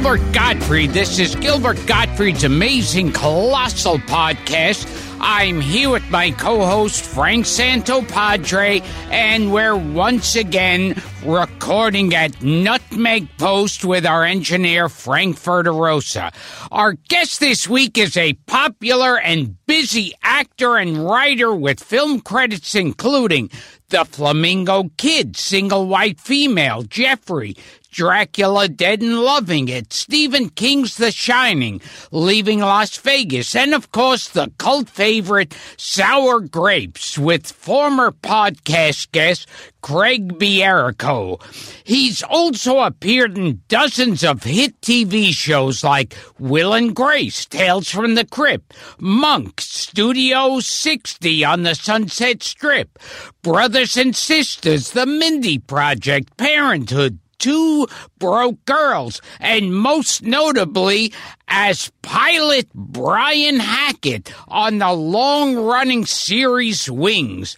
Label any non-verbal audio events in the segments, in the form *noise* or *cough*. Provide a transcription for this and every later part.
Gilbert Gottfried. This is Gilbert Gottfried's amazing, colossal podcast. I'm here with my co host, Frank Santopadre, and we're once again recording at Nutmeg Post with our engineer, Frank Verderosa. Our guest this week is a popular and busy actor and writer with film credits including The Flamingo Kid, Single White Female, Jeffrey, Dracula Dead and Loving It, Stephen King's The Shining, Leaving Las Vegas, and of course the cult favorite Sour Grapes with former podcast guest Craig Bierko. He's also appeared in dozens of hit TV shows like Will and Grace, Tales from the Crypt, Monk, Studio 60 on the Sunset Strip, Brothers and Sisters, The Mindy Project, Parenthood, Two Broke Girls, and most notably as pilot Brian Hackett on the long running series Wings.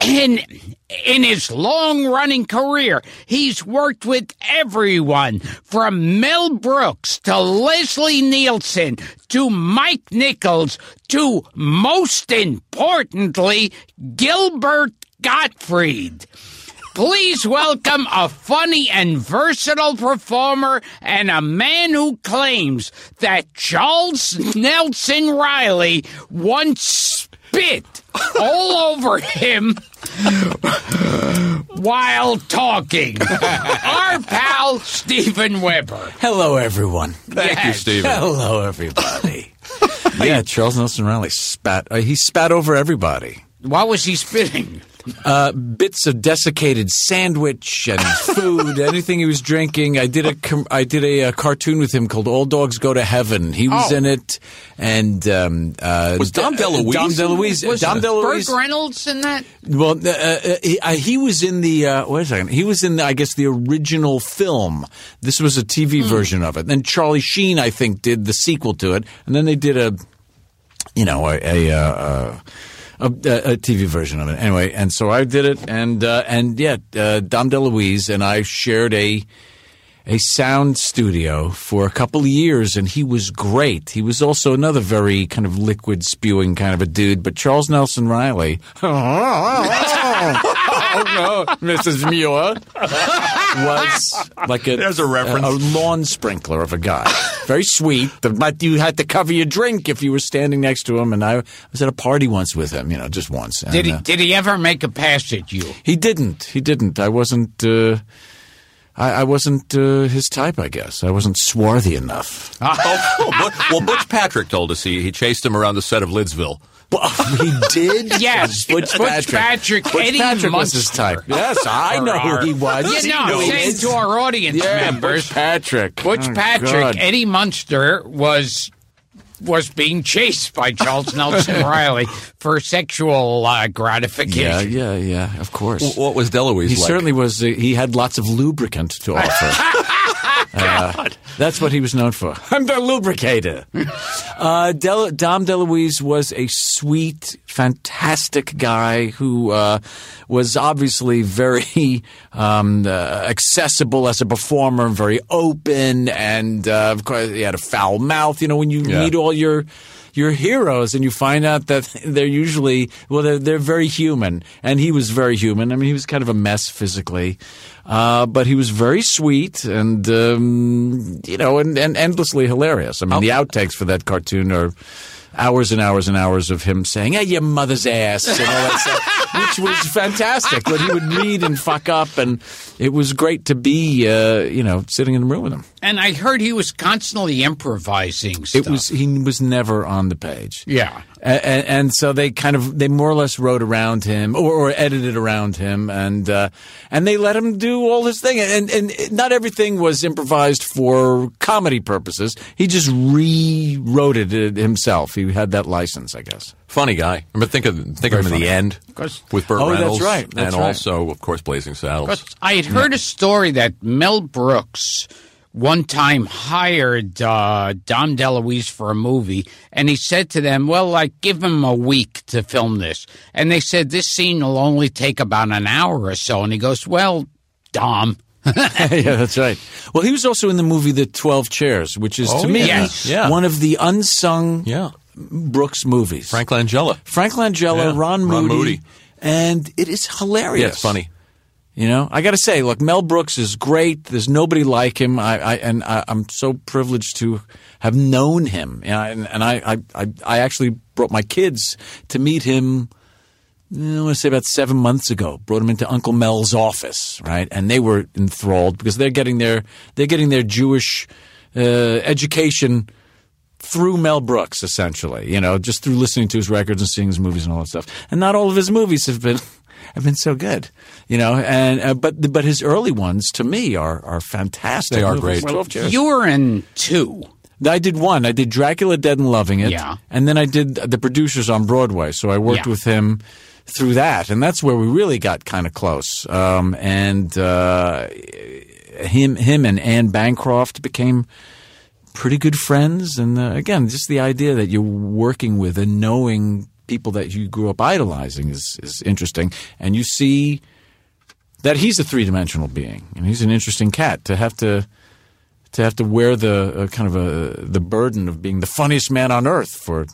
And in his long running career, he's worked with everyone from Mel Brooks to Leslie Nielsen to Mike Nichols to, most importantly, Gilbert Gottfried. Please welcome a funny and versatile performer and a man who claims that Charles Nelson Reilly once spit all over him while talking. Our pal, Steven Weber. Hello, everyone. Thank you, Steven. Hello, everybody. yeah, Charles Nelson Reilly spat. Uh, he spat over everybody. Why was he spitting? Uh, bits of desiccated sandwich and food, *laughs* anything he was drinking. I did a com- I did a, uh cartoon with him called All Dogs Go to Heaven. He was Oh. in it, and um, uh, Was Dom D- DeLuise? Dom DeLuise. Was Dom Burt DeLuise. Reynolds in that? Well, uh, uh, he, uh, he was in the uh, wait a second. He was in, the, I guess, the original film. This was a TV version of it. Then Charlie Sheen, I think, did the sequel to it, and then they did a, you know, a. a, uh, a, a TV version of it, anyway, and so I did it, and uh, and yeah, uh, Dom DeLuise and I shared a a sound studio for a couple of years, and he was great. He was also another very kind of liquid spewing kind of a dude. But Charles Nelson Reilly, *laughs* oh no, Mrs. Muir, was like a There's a reference. a, lawn sprinkler of a guy. Very sweet, but you had to cover your drink if you were standing next to him. And I was at a party once with him, you know, just once. And, Did he? uh, Did he ever make a pass at you? he didn't. He didn't. I wasn't. Uh, I, I wasn't uh, his type. I guess I wasn't swarthy enough. Oh, but- *laughs* well, Butch Patrick told us he, he chased him around the set of Lidsville. Well, *laughs* he did. Yes, Butch Butch Patrick. Patrick, Butch Eddie Patrick was his Munster. type. Yes, I know who he was. You know, He saying to our audience yeah, members, Butch Patrick. Butch Oh, Patrick, Eddie Munster was was being chased by Charles *laughs* Nelson Reilly for sexual uh, Yeah, gratification. yeah, yeah. Of course. What was DeLuise He like? certainly was. Uh, he had lots of lubricant to *laughs* offer. *laughs* Uh, that's what he was known for. *laughs* I'm the lubricator. *laughs* Uh, Del- Dom DeLuise was a sweet, fantastic guy who uh, was obviously very um, uh, accessible as a performer, very open, and uh, of course he had a foul mouth. You know, when you Yeah. meet all your your heroes and you find out that they're usually well they're, they're very human. And he was very human. I mean he was kind of a mess physically. Uh, but he was very sweet and um, you know and, and endlessly hilarious. I mean the outtakes for that cartoon are hours and hours and hours of him saying hey your mother's ass and all that stuff *laughs* which was fantastic but he would read and fuck up and it was great to be uh, you know sitting in the room with him And I heard he was constantly improvising stuff. it was he was never on the page yeah. And, and so they kind of they more or less wrote around him or, or edited around him and uh, and they let him do all his thing and and not everything was improvised for comedy purposes he just rewrote it uh, himself he had that license i guess Funny guy. Remember, think of think of him in funny. the end Course- with Burt Oh, that's Reynolds, right, that's and right. also, of course, Blazing Saddles. But I had heard a story that Mel Brooks one time hired uh, Dom DeLuise for a movie, and he said to them, "Well, like give him a week to film this." And they said this scene will only take about an hour or so, and he goes, "Well, Dom." *laughs* *laughs* yeah, that's right. Well, he was also in the movie The Twelve Chairs, which is Oh, to me yeah. Yes. Yeah. one of the unsung Yeah. Brooks movies. Frank Langella. Frank Langella, Yeah, Ron, Ron Moody, Moody. and it is hilarious. Yeah, it's funny. You know, I got to say, look, Mel Brooks is great. There's nobody like him. I, I and I, I'm so privileged to have known him. And, I, and, I, I, I, actually brought my kids to meet him. I want to say about seven months ago. Brought them into Uncle Mel's office, right? And they were enthralled because they're getting their they're getting their Jewish uh, education through Mel Brooks, essentially. You know, just through listening to his records and seeing his movies and all that stuff. And not all of his movies have been have been so good, you know. And uh, but but his early ones to me are are fantastic. They are great. Twelve Chairs. You were in two. I did one. I did Dracula Dead and Loving It. Yeah. And then I did the producers on Broadway. So I worked Yeah. with him through that. And that's where we really got kind of close. Um, and uh, him, him and Anne Bancroft became pretty good friends. And uh, again, just the idea that you're working with and knowing people that you grew up idolizing is, is interesting. And you see that he's a three dimensional being, and he's an interesting cat to have to to have to wear the uh, kind of a the burden of being the funniest man on earth for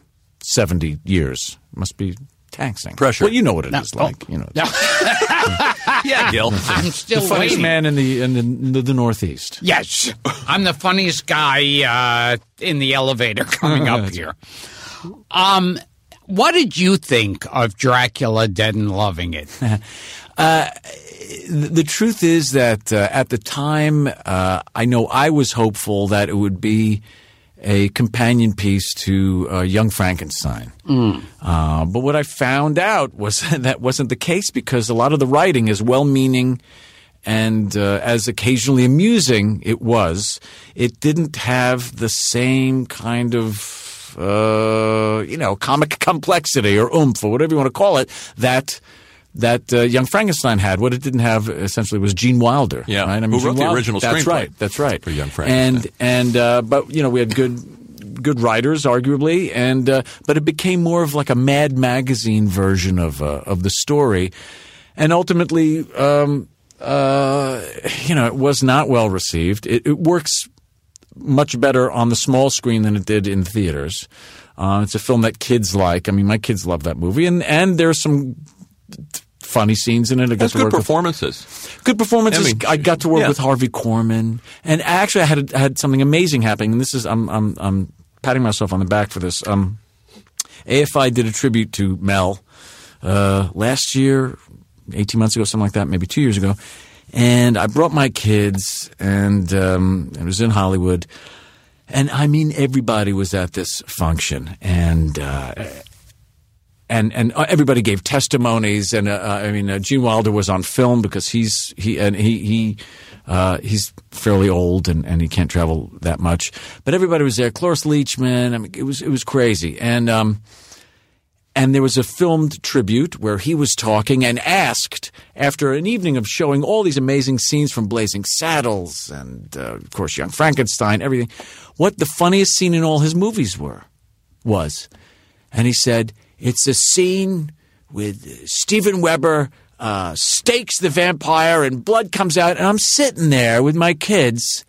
seventy years must be taxing. Pressure. Well, you know what it is No. like. You know, No, *laughs* Yeah, Gil. I'm still the funniest waiting. man in the in the, the, the Northeast. Yes, I'm the funniest guy uh, in the elevator coming *laughs* up here. Um, what did you think of Dracula Dead and Loving It? *laughs* The, the truth is that uh, at the time, uh, I know I was hopeful that it would be a companion piece to uh, Young Frankenstein. Uh, but what I found out was *laughs* that wasn't the case because a lot of the writing is well-meaning and uh, as occasionally amusing it was, it didn't have the same kind of uh, you know comic *laughs* complexity or oomph or whatever you want to call it that that uh, Young Frankenstein had. What it didn't have essentially was Gene Wilder. Yeah, right? who wrote the Wilder- original That's screenplay right. That's right. for Young Frankenstein. And and uh, but you know we had good good writers, arguably, and uh, but it became more of like a Mad Magazine version of uh, of the story, and ultimately, um, uh, you know, it was not well received. It, it works much better on the small screen than it did in theaters. Uh, it's a film that kids like. I mean, my kids love that movie, and and there's some funny scenes in it. I got That's to good work with- performances. good performances. I, I got to work yeah. with Harvey Korman, and actually, I had had something amazing happening. And this is I'm I'm I'm patting myself on the back for this. Um, AFI did a tribute to Mel uh, last year, eighteen months ago, something like that, maybe two years ago. And I brought my kids, and um, it was in Hollywood. And I mean, everybody was at this function, and uh, and and uh, everybody gave testimonies. And uh, I mean, uh, Gene Wilder was on film because he's he and he he uh, he's fairly old and, and he can't travel that much. But everybody was there. Cloris Leachman. I mean, it was it was crazy. And um, and there was a filmed tribute where he was talking and asked after an evening of showing all these amazing scenes from Blazing Saddles and uh, of course Young Frankenstein, everything, what the funniest scene in all his movies were was, and he said it's a scene with Steven Weber uh, stakes the vampire and blood comes out, and I'm sitting there with my kids,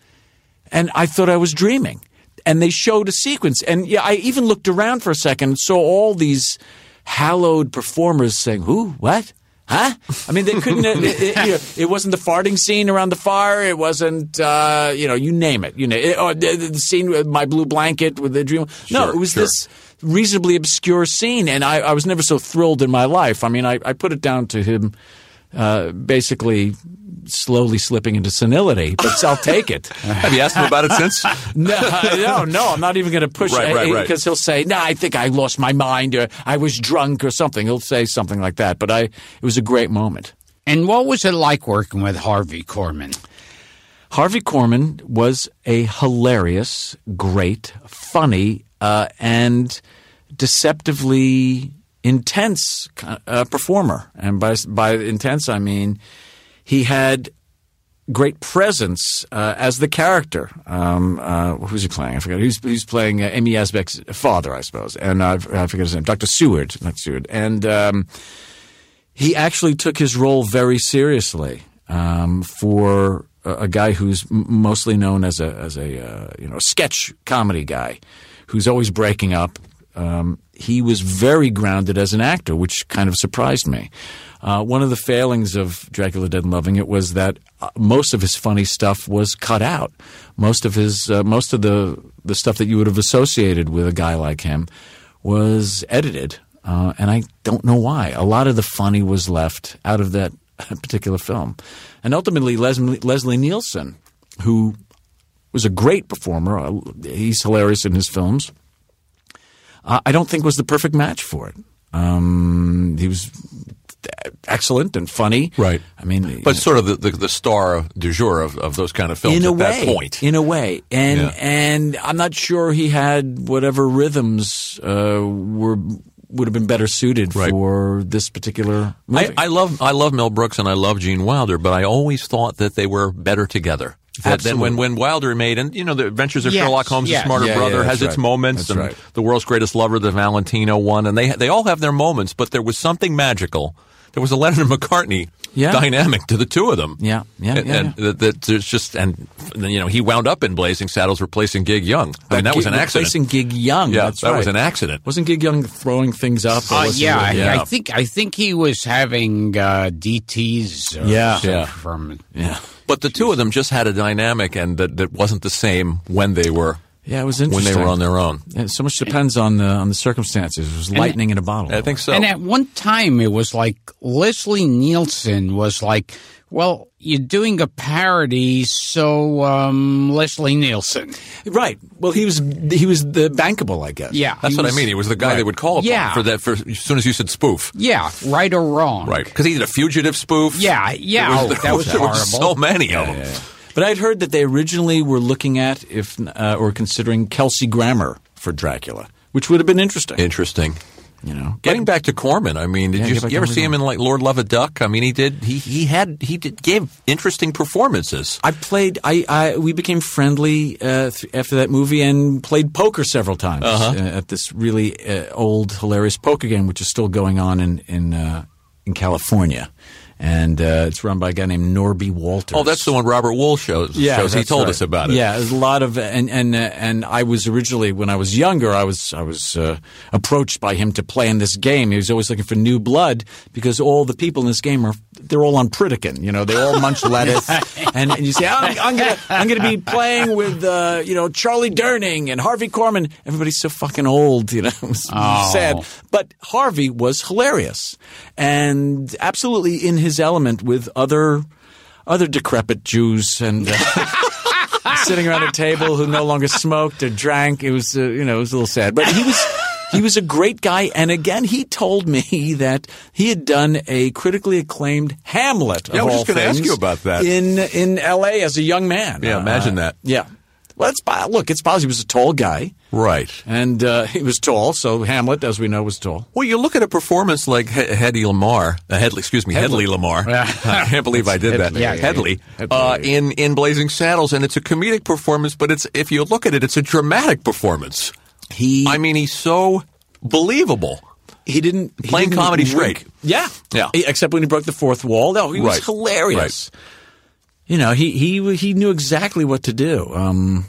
and I thought I was dreaming. And they showed a sequence, and yeah, I even looked around for a second and saw all these hallowed performers saying, "Who? What?" Huh? I mean, they couldn't. *laughs* it, it, you know, it wasn't the farting scene around the fire. It wasn't, uh, you know, you name it. You know, it, or the, the scene with my blue blanket with the dream. no, Sure, it was sure. this reasonably obscure scene, and I, I was never so thrilled in my life. I mean, I, I put it down to him uh, basically slowly slipping into senility, but I'll take it. *laughs* Have you asked him about it since? *laughs* No, no, no. I'm not even going to push Right, it right, right. because he'll say, "No, I think I lost my mind or I was drunk or something." He'll say something like that. But I, it was a great moment. And what was it like working with Harvey Korman? Harvey Korman was a hilarious, great, funny, uh, and deceptively intense uh, performer. And by by intense, I mean he had great presence uh, as the character. Um, uh, who's he playing? I forget. He's, he's playing uh, Amy Yasbeck's father, I suppose. And uh, I forget his name. Dr. Seward, not Seward. And um, he actually took his role very seriously um, for a, a guy who's m- mostly known as a as a uh, you know sketch comedy guy, who's always breaking up. Um, he was very grounded as an actor, which kind of surprised me. Uh, one of the failings of Dracula Dead and Loving It was that uh, most of his funny stuff was cut out. Most of his uh, most of the the stuff that you would have associated with a guy like him was edited, uh, and I don't know why. A lot of the funny was left out of that *laughs* particular film, and ultimately Leslie, Leslie Nielsen, who was a great performer, uh, he's hilarious in his films. Uh, I don't think was the perfect match for it. Um, he was excellent and funny, Right. I mean, But sort of the, the, the star du jour of, of those kind of films in a at way, that point. in a way, and Yeah. and I'm not sure he had whatever rhythms uh, were would have been better suited Right. for this particular movie. I, I love I love Mel Brooks and I love Gene Wilder, but I always thought that they were better together. That then when, when Wilder made and you know the Adventures of Yes, Sherlock Holmes, yes. the Smarter Yeah, Brother yeah, has that's its moments, That's and right. the World's Greatest Lover, the Valentino one, and they they all have their moments, but there was something magical. There was a Lennon and McCartney Yeah. dynamic to the two of them. Yeah, yeah, and, yeah, and that, that there's just and you know he wound up in Blazing Saddles replacing Gig Young. I mean that was an accident. Replacing Gig Young. Yeah, that's that was an accident. Wasn't Gig Young throwing things up? or Uh, yeah, I, Yeah. I think I think he was having uh, DTS. Yeah. Yeah. From yeah, But the two of them just had a dynamic, and that, that wasn't the same when they were yeah. It was interesting when they were on their own. Yeah, so much depends on the on the circumstances. It was lightning in a bottle. I think so. And at one time, it was like Leslie Nielsen was like, "Well, you're doing a parody, so um, Leslie Nielsen." right. Well, he was he was the bankable, I guess. Yeah, That's what was- I mean. He was the guy right. they would call upon Yeah. for that. For as soon as you said spoof, Yeah, right or wrong. right? Because he did a fugitive spoof. Yeah, yeah. There oh, was, that was *laughs* there were horrible. so many of them. But I'd heard that they originally were looking at if uh, or considering Kelsey Grammer for Dracula, which would have been interesting. Interesting. you know, Getting back to Korman, I mean, did Yeah, you, you ever see him in like Lord Love a Duck? I mean, he did. He he had he did, gave interesting performances. I played. I, I we became friendly uh, th- after that movie and played poker several times Uh-huh. uh, at this really uh, old, hilarious poker game, which is still going on in in uh, in California, and uh, it's run by a guy named Norby Walters. Oh, that's the one Robert Wuhl shows. shows. He told right. us about it. Yeah, there's a lot of and and uh, and I was originally when I was younger, I was I was uh, approached by him to play in this game. He was always looking for new blood because all the people in this game are they're all on Pritikin. You know, they all munch *laughs* lettuce, and, and you say I'm, I'm gonna I'm gonna be playing with uh, you know Charlie Durning and Harvey Korman. Everybody's so fucking old. You know, *laughs* it was Oh. sad. But Harvey was hilarious and absolutely in his element with other other decrepit Jews and uh, *laughs* sitting around a table who no longer smoked or drank. It was uh, you know it was a little sad, but he was. He was a great guy, and again, he told me that he had done a critically acclaimed Hamlet. Yeah, I was just gonna ask you about that. in in L.A. as a young man. Yeah, imagine that. Yeah, well, it's po- look, it's possible he was a tall guy, Right. and uh, he was tall. So Hamlet, as we know, was tall. Well, you look at a performance like he- Hedy Lamarr, uh, Hedley, excuse me, Hedley, Hedley. Lamarr. *laughs* I can't believe I did that. Hedley, yeah, yeah, Hedley, yeah. uh, in in Blazing Saddles, and it's a comedic performance, but it's if you look at it, it's a dramatic performance. He I mean, he's so believable. he didn't he Playing didn't comedy straight. Yeah, Yeah. Except when he broke the fourth wall. No, he was Right. Hilarious. You know, he he he knew exactly what to do. Um,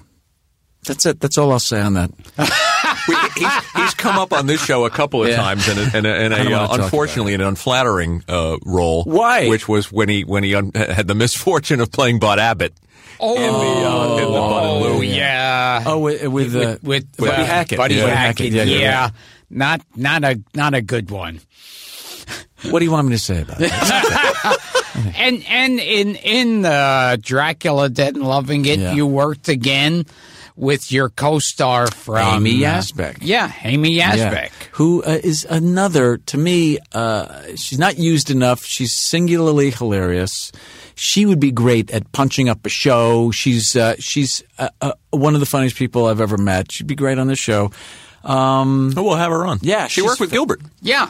that's it. That's all I'll say on that. *laughs* We, he's, he's come up on this show a couple of Yeah. times, in a, in a, in a uh, unfortunately in an unflattering uh, role. Why? Which was when he when he un- had the misfortune of playing Bud Abbott Oh, in the uh, in the Bud and Lou. yeah. Oh, with with, uh, with, with Buddy uh, Hackett. Buddy Yeah. Hackett. Yeah, Yeah, yeah, yeah. not not a not a good one. What do you want me to say about it? *laughs* And and in in uh, Dracula Dead and Loving It, Yeah. you worked again with your co-star from Amy uh, yeah, Amy Yasbeck. who uh, is another to me. Uh, she's not used enough. She's singularly hilarious. She would be great at punching up a show. She's uh, she's uh, uh, one of the funniest people I've ever met. She'd be great on this show. Um, Oh, we'll have her on. Yeah, she worked with fa- Gilbert. Yeah.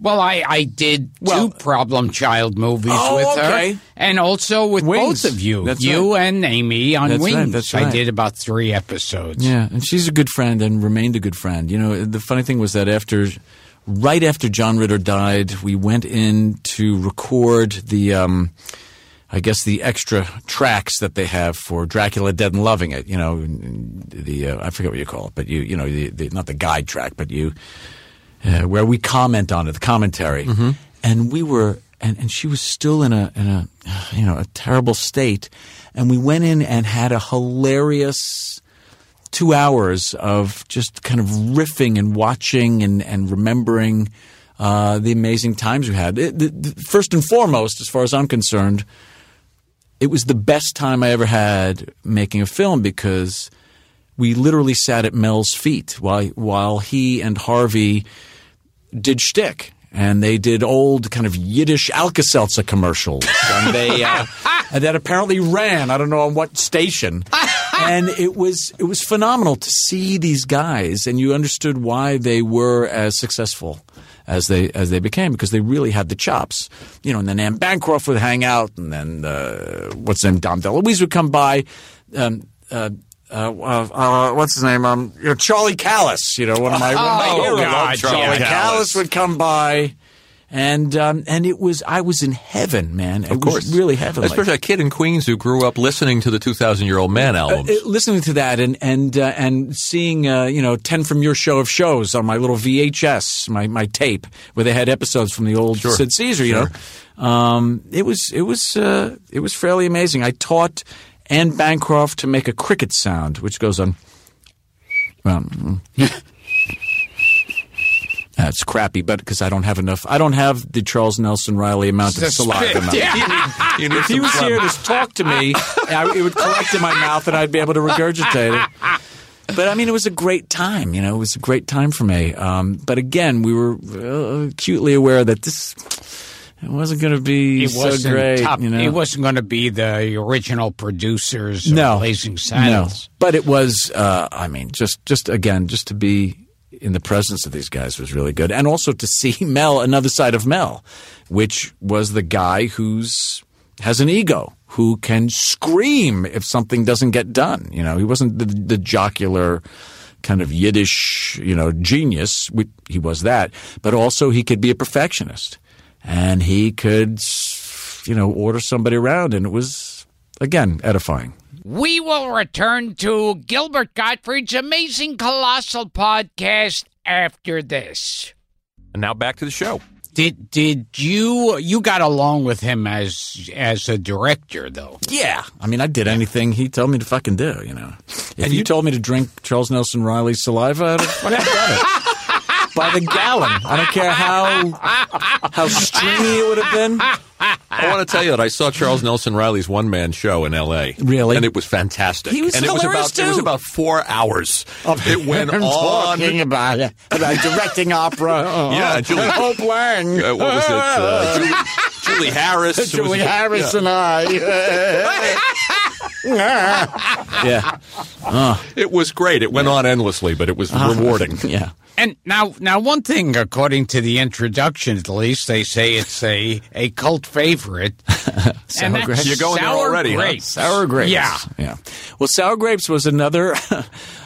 Well, I, I did Well- two problem child movies Oh, with okay. her, and also with Wings. both of you, That's you and Amy on That's right, Wings. that's I did about three episodes. Yeah, and she's a good friend and remained a good friend. You know, the funny thing was that after, right after John Ritter died, we went in to record the um, I guess the extra tracks that they have for Dracula Dead and Loving It. You know, the uh, I forget what you call it, but you you know the, the not the guide track, but you uh, where we comment on it, the commentary, and we were and, and she was still in a in a you know a terrible state, and we went in and had a hilarious two hours of just kind of riffing and watching and and remembering. Uh, the amazing times we had. It, the, the, first and foremost, as far as I'm concerned, it was the best time I ever had making a film because we literally sat at Mel's feet while while he and Harvey did shtick. And they did old kind of Yiddish Alka-Seltzer commercials, and they uh, and *laughs* that apparently ran. I don't know on what station, *laughs* and it was it was phenomenal to see these guys, and you understood why they were as successful as they as they became because they really had the chops. You know, and then Anne Bancroft would hang out, and then uh, what's his name, Dom DeLuise would come by. Um, uh, uh, uh, what's his name? Um, you know, Charlie Callas. You know, one of my, one of my Oh. God, Charlie yeah. Callas would come by, and um, and it was I was in heaven, man. It Of course, was really heavenly. Especially a kid in Queens who grew up listening to the 2,000 Year Old Man albums. Uh, listening to that and and uh, and seeing uh, you know ten from your show of shows on my little VHS my my tape where they had episodes from the old Sure. Sid Caesar you know um, it was it was uh, it was fairly amazing I taught Anne Bancroft to make a cricket sound which goes on well mm. *laughs* That's crappy, but because I don't have enough, I don't have the Charles Nelson Reilly amount of saliva. spit, in my- yeah. You need if he was phlegm. here to talk to me, *laughs* I, it would collect in my mouth and I'd be able to regurgitate it. But I mean, it was a great time. You know, it was a great time for me. Um, but again, we were uh, acutely aware that this it wasn't going to be It so great. top. you know, It wasn't going to be the original producers of no Blazing Saddles. No, but it was. Uh, I mean, just just again, just to be in the presence of these guys was really good, and also to see *laughs* Mel, another side of Mel, which was the guy who's has an ego, who can scream if something doesn't get done. You know, he wasn't the, the jocular kind of Yiddish, you know, genius. We, he was that, but also he could be a perfectionist, and he could, you know, order somebody around, and it was again edifying. We will return to Gilbert Gottfried's amazing colossal podcast after this. And now back to the show. Did did you you got along with him as as a director though? Yeah, I mean, I did anything he told me to fucking do. You know, if And you, you- told me to drink Charles Nelson Reilly's saliva, I'd have fucking done it *laughs* by the gallon. I don't care how how stringy it would have been. I want to tell you that I saw Charles Nelson Reilly's one man show in L.A. Really? and it was fantastic. He was and it was hilarious, about it was about four hours. Of it went I'm on. talking about it, about directing opera. Yeah, Julie- Hope Lange. Uh, what was it? Uh, *laughs* Julie, Julie Harris. Julie Harris and I. *laughs* *laughs* yeah, It was great. It went on endlessly, but it was Uh-huh. rewarding. *laughs* yeah. And now now one thing according to the introduction at least they say it's a a cult favorite. *laughs* and that's grapes? You're going there sour already, huh? grapes. Sour grapes. Yeah. yeah. Well, sour grapes was another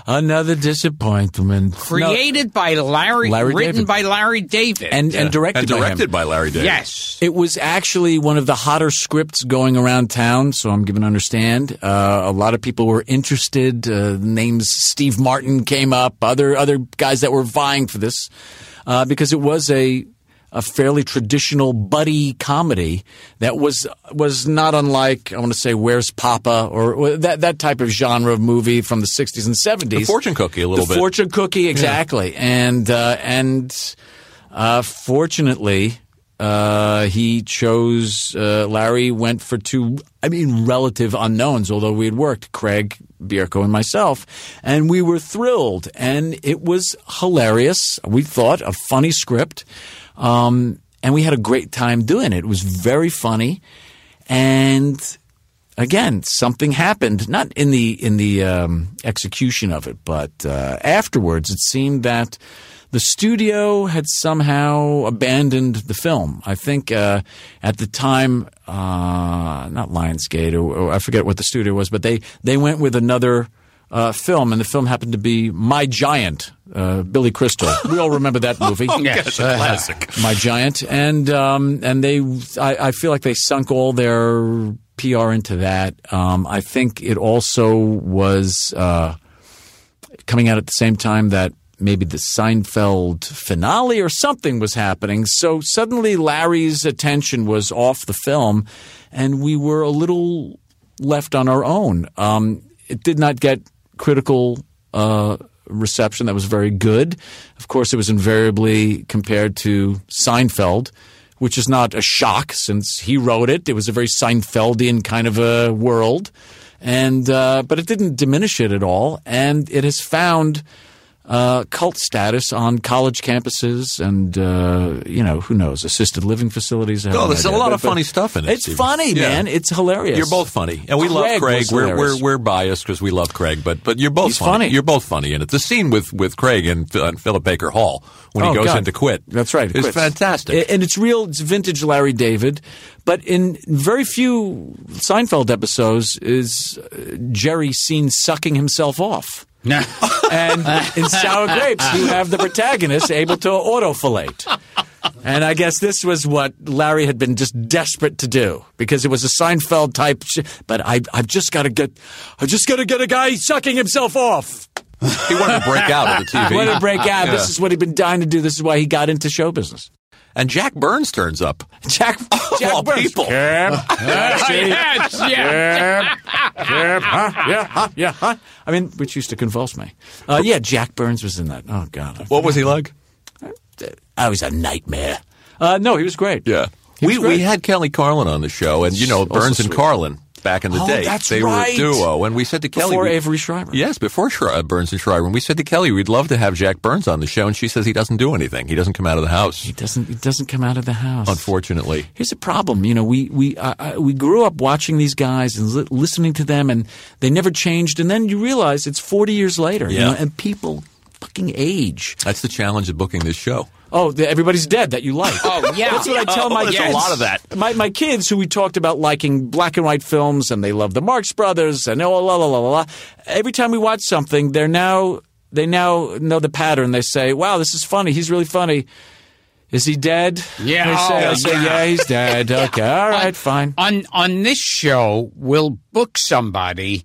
another disappointment. Created by Larry, Larry written David. by Larry David. and and directed, and by him. directed by Larry David. yes. It was actually one of the hotter scripts going around town, so I'm given to understand. Uh, a lot of people were interested. Uh, names Steve Martin came up, other other guys that were vying for this, uh, because it was a a fairly traditional buddy comedy that was was not unlike I want to say Where's Papa or, or that that type of genre of movie from the 60s and 70s. The fortune cookie a little the bit. fortune cookie, exactly. And uh, and uh, fortunately, uh, he chose uh, Larry went for two. I mean, relative unknowns. Although we had worked, Craig Bierko and myself, and we were thrilled. And it was hilarious. We thought a funny script, um, and we had a great time doing it. It was very funny, and again, something happened, not in the in the um, execution of it, but uh, afterwards. It seemed that the studio had somehow abandoned the film. I think uh, at the time, uh, not Lionsgate, or, or I forget what the studio was, but they they went with another. Uh, film and the film happened to be My Giant, uh, Billy Crystal. We all remember that movie. *laughs* oh, Yes. Classic. *laughs* My Giant, and um, and they, I, I feel like they sunk all their PR into that. Um, I think it also was uh, coming out at the same time that maybe the Seinfeld finale or something was happening. So suddenly Larry's attention was off the film, and we were a little left on our own. Um, it did not get critical uh, reception that was very good. Of course, it was invariably compared to Seinfeld, which is not a shock since he wrote it. It was a very Seinfeldian kind of a world, and uh, but it didn't diminish it at all, and it has found uh, cult status on college campuses and uh, you know who knows assisted living facilities. Oh, there's a lot But- of funny stuff in it. It's funny, Yeah. man. It's hilarious. You're both funny, and we love Craig Craig. We're, we're we're biased because we love Craig, but but you're both He's funny. You're both funny in it. The scene with with Craig and, and Philip Baker Hall when Oh, he goes God. in to quit. That's right. It's fantastic. And it's real. It's vintage Larry David, but in very few Seinfeld episodes is uh, Jerry seen sucking himself off. *laughs* and in Sour Grapes, you have the protagonist able to autofellate. And I guess this was what Larry had been just desperate to do because it was a Seinfeld type. Sh- but I, I've just got to get, I just got to get a guy sucking himself off. he wanted to break out of the TV. Wanted to break out. Yeah. This is what he'd been dying to do. This is why he got into show business. And Jack Burns turns up. Jack, *laughs* Jack all Burns. people. *laughs* *laughs* yes, yeah. yeah, huh? yeah, huh? yeah, huh? I mean, which used to convulse me. Uh, yeah, Jack Burns was in that. Oh God, What was he like? I was a nightmare. Uh, no, he was great. Yeah. He We, great. we had Kelly Carlin on the show, and you know Also Burns and. Carlin back in the Oh, day. that's they were a duo, and we said to Kelly, before we- Avery Schreiber. Yes, before Shri- uh, Burns and Schreiber, and we said to Kelly, we'd love to have Jack Burns on the show, and she says he doesn't do anything. He doesn't come out of the house, he doesn't. He doesn't come out of the house. unfortunately. Here's a problem. You know, we we uh, we grew up watching these guys and li- listening to them, and they never changed. And then you realize it's 40 years later. You Yeah. know, and people fucking age. That's the challenge of booking this show. Oh, the, everybody's dead that you like. Oh, yeah. That's what I tell oh, my there's a lot of that. My, my kids who we talked about liking black and white films and they love the Marx Brothers and oh, la, la, la, la, la. Every time we watch something, they're now, they now know the pattern. They say, wow, this is funny. He's really funny. Is he dead? Yeah, They say, oh, I say, yeah. yeah, he's dead. *laughs* Okay, all right, fine. on on this show we'll book somebody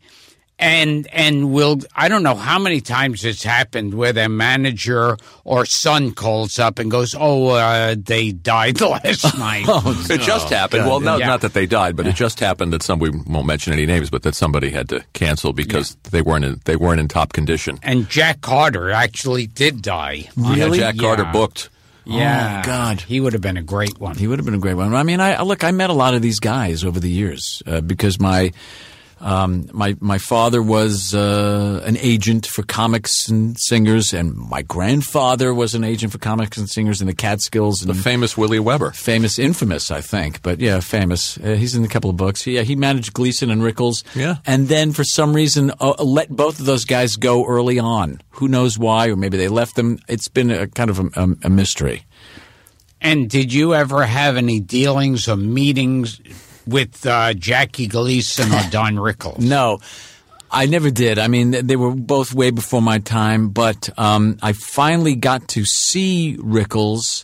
and and we'll I don't know how many times it's happened where their manager or son calls up and goes, "Oh, uh, they died *laughs* last night." It just happened. well, no, Yeah. not that they died, but it just happened that some we won't mention any names, but that somebody had to cancel because they weren't in, they weren't in top condition. And Jack Carter actually did die. Yeah, Really? Jack Carter booked. Yeah, Oh, God. he would have been a great one. He would have been a great one. I mean, I I- look. I met a lot of these guys over the years uh, because my um, my my father was uh, an agent for comics and singers, and my grandfather was an agent for comics and singers in the Catskills. And The famous Willie Weber. famous, infamous, I think, but yeah, famous. Uh, he's in a couple of books. Yeah, he managed Gleason and Rickles. Yeah. and then for some reason uh, let both of those guys go early on. Who knows why? Or maybe they left them. It's been a kind of a, a, a mystery. And did you ever have any dealings or meetings with uh, Jackie Gleason *laughs* or Don Rickles? No, I never did. I mean, they were both way before my time, but um, I finally got to see Rickles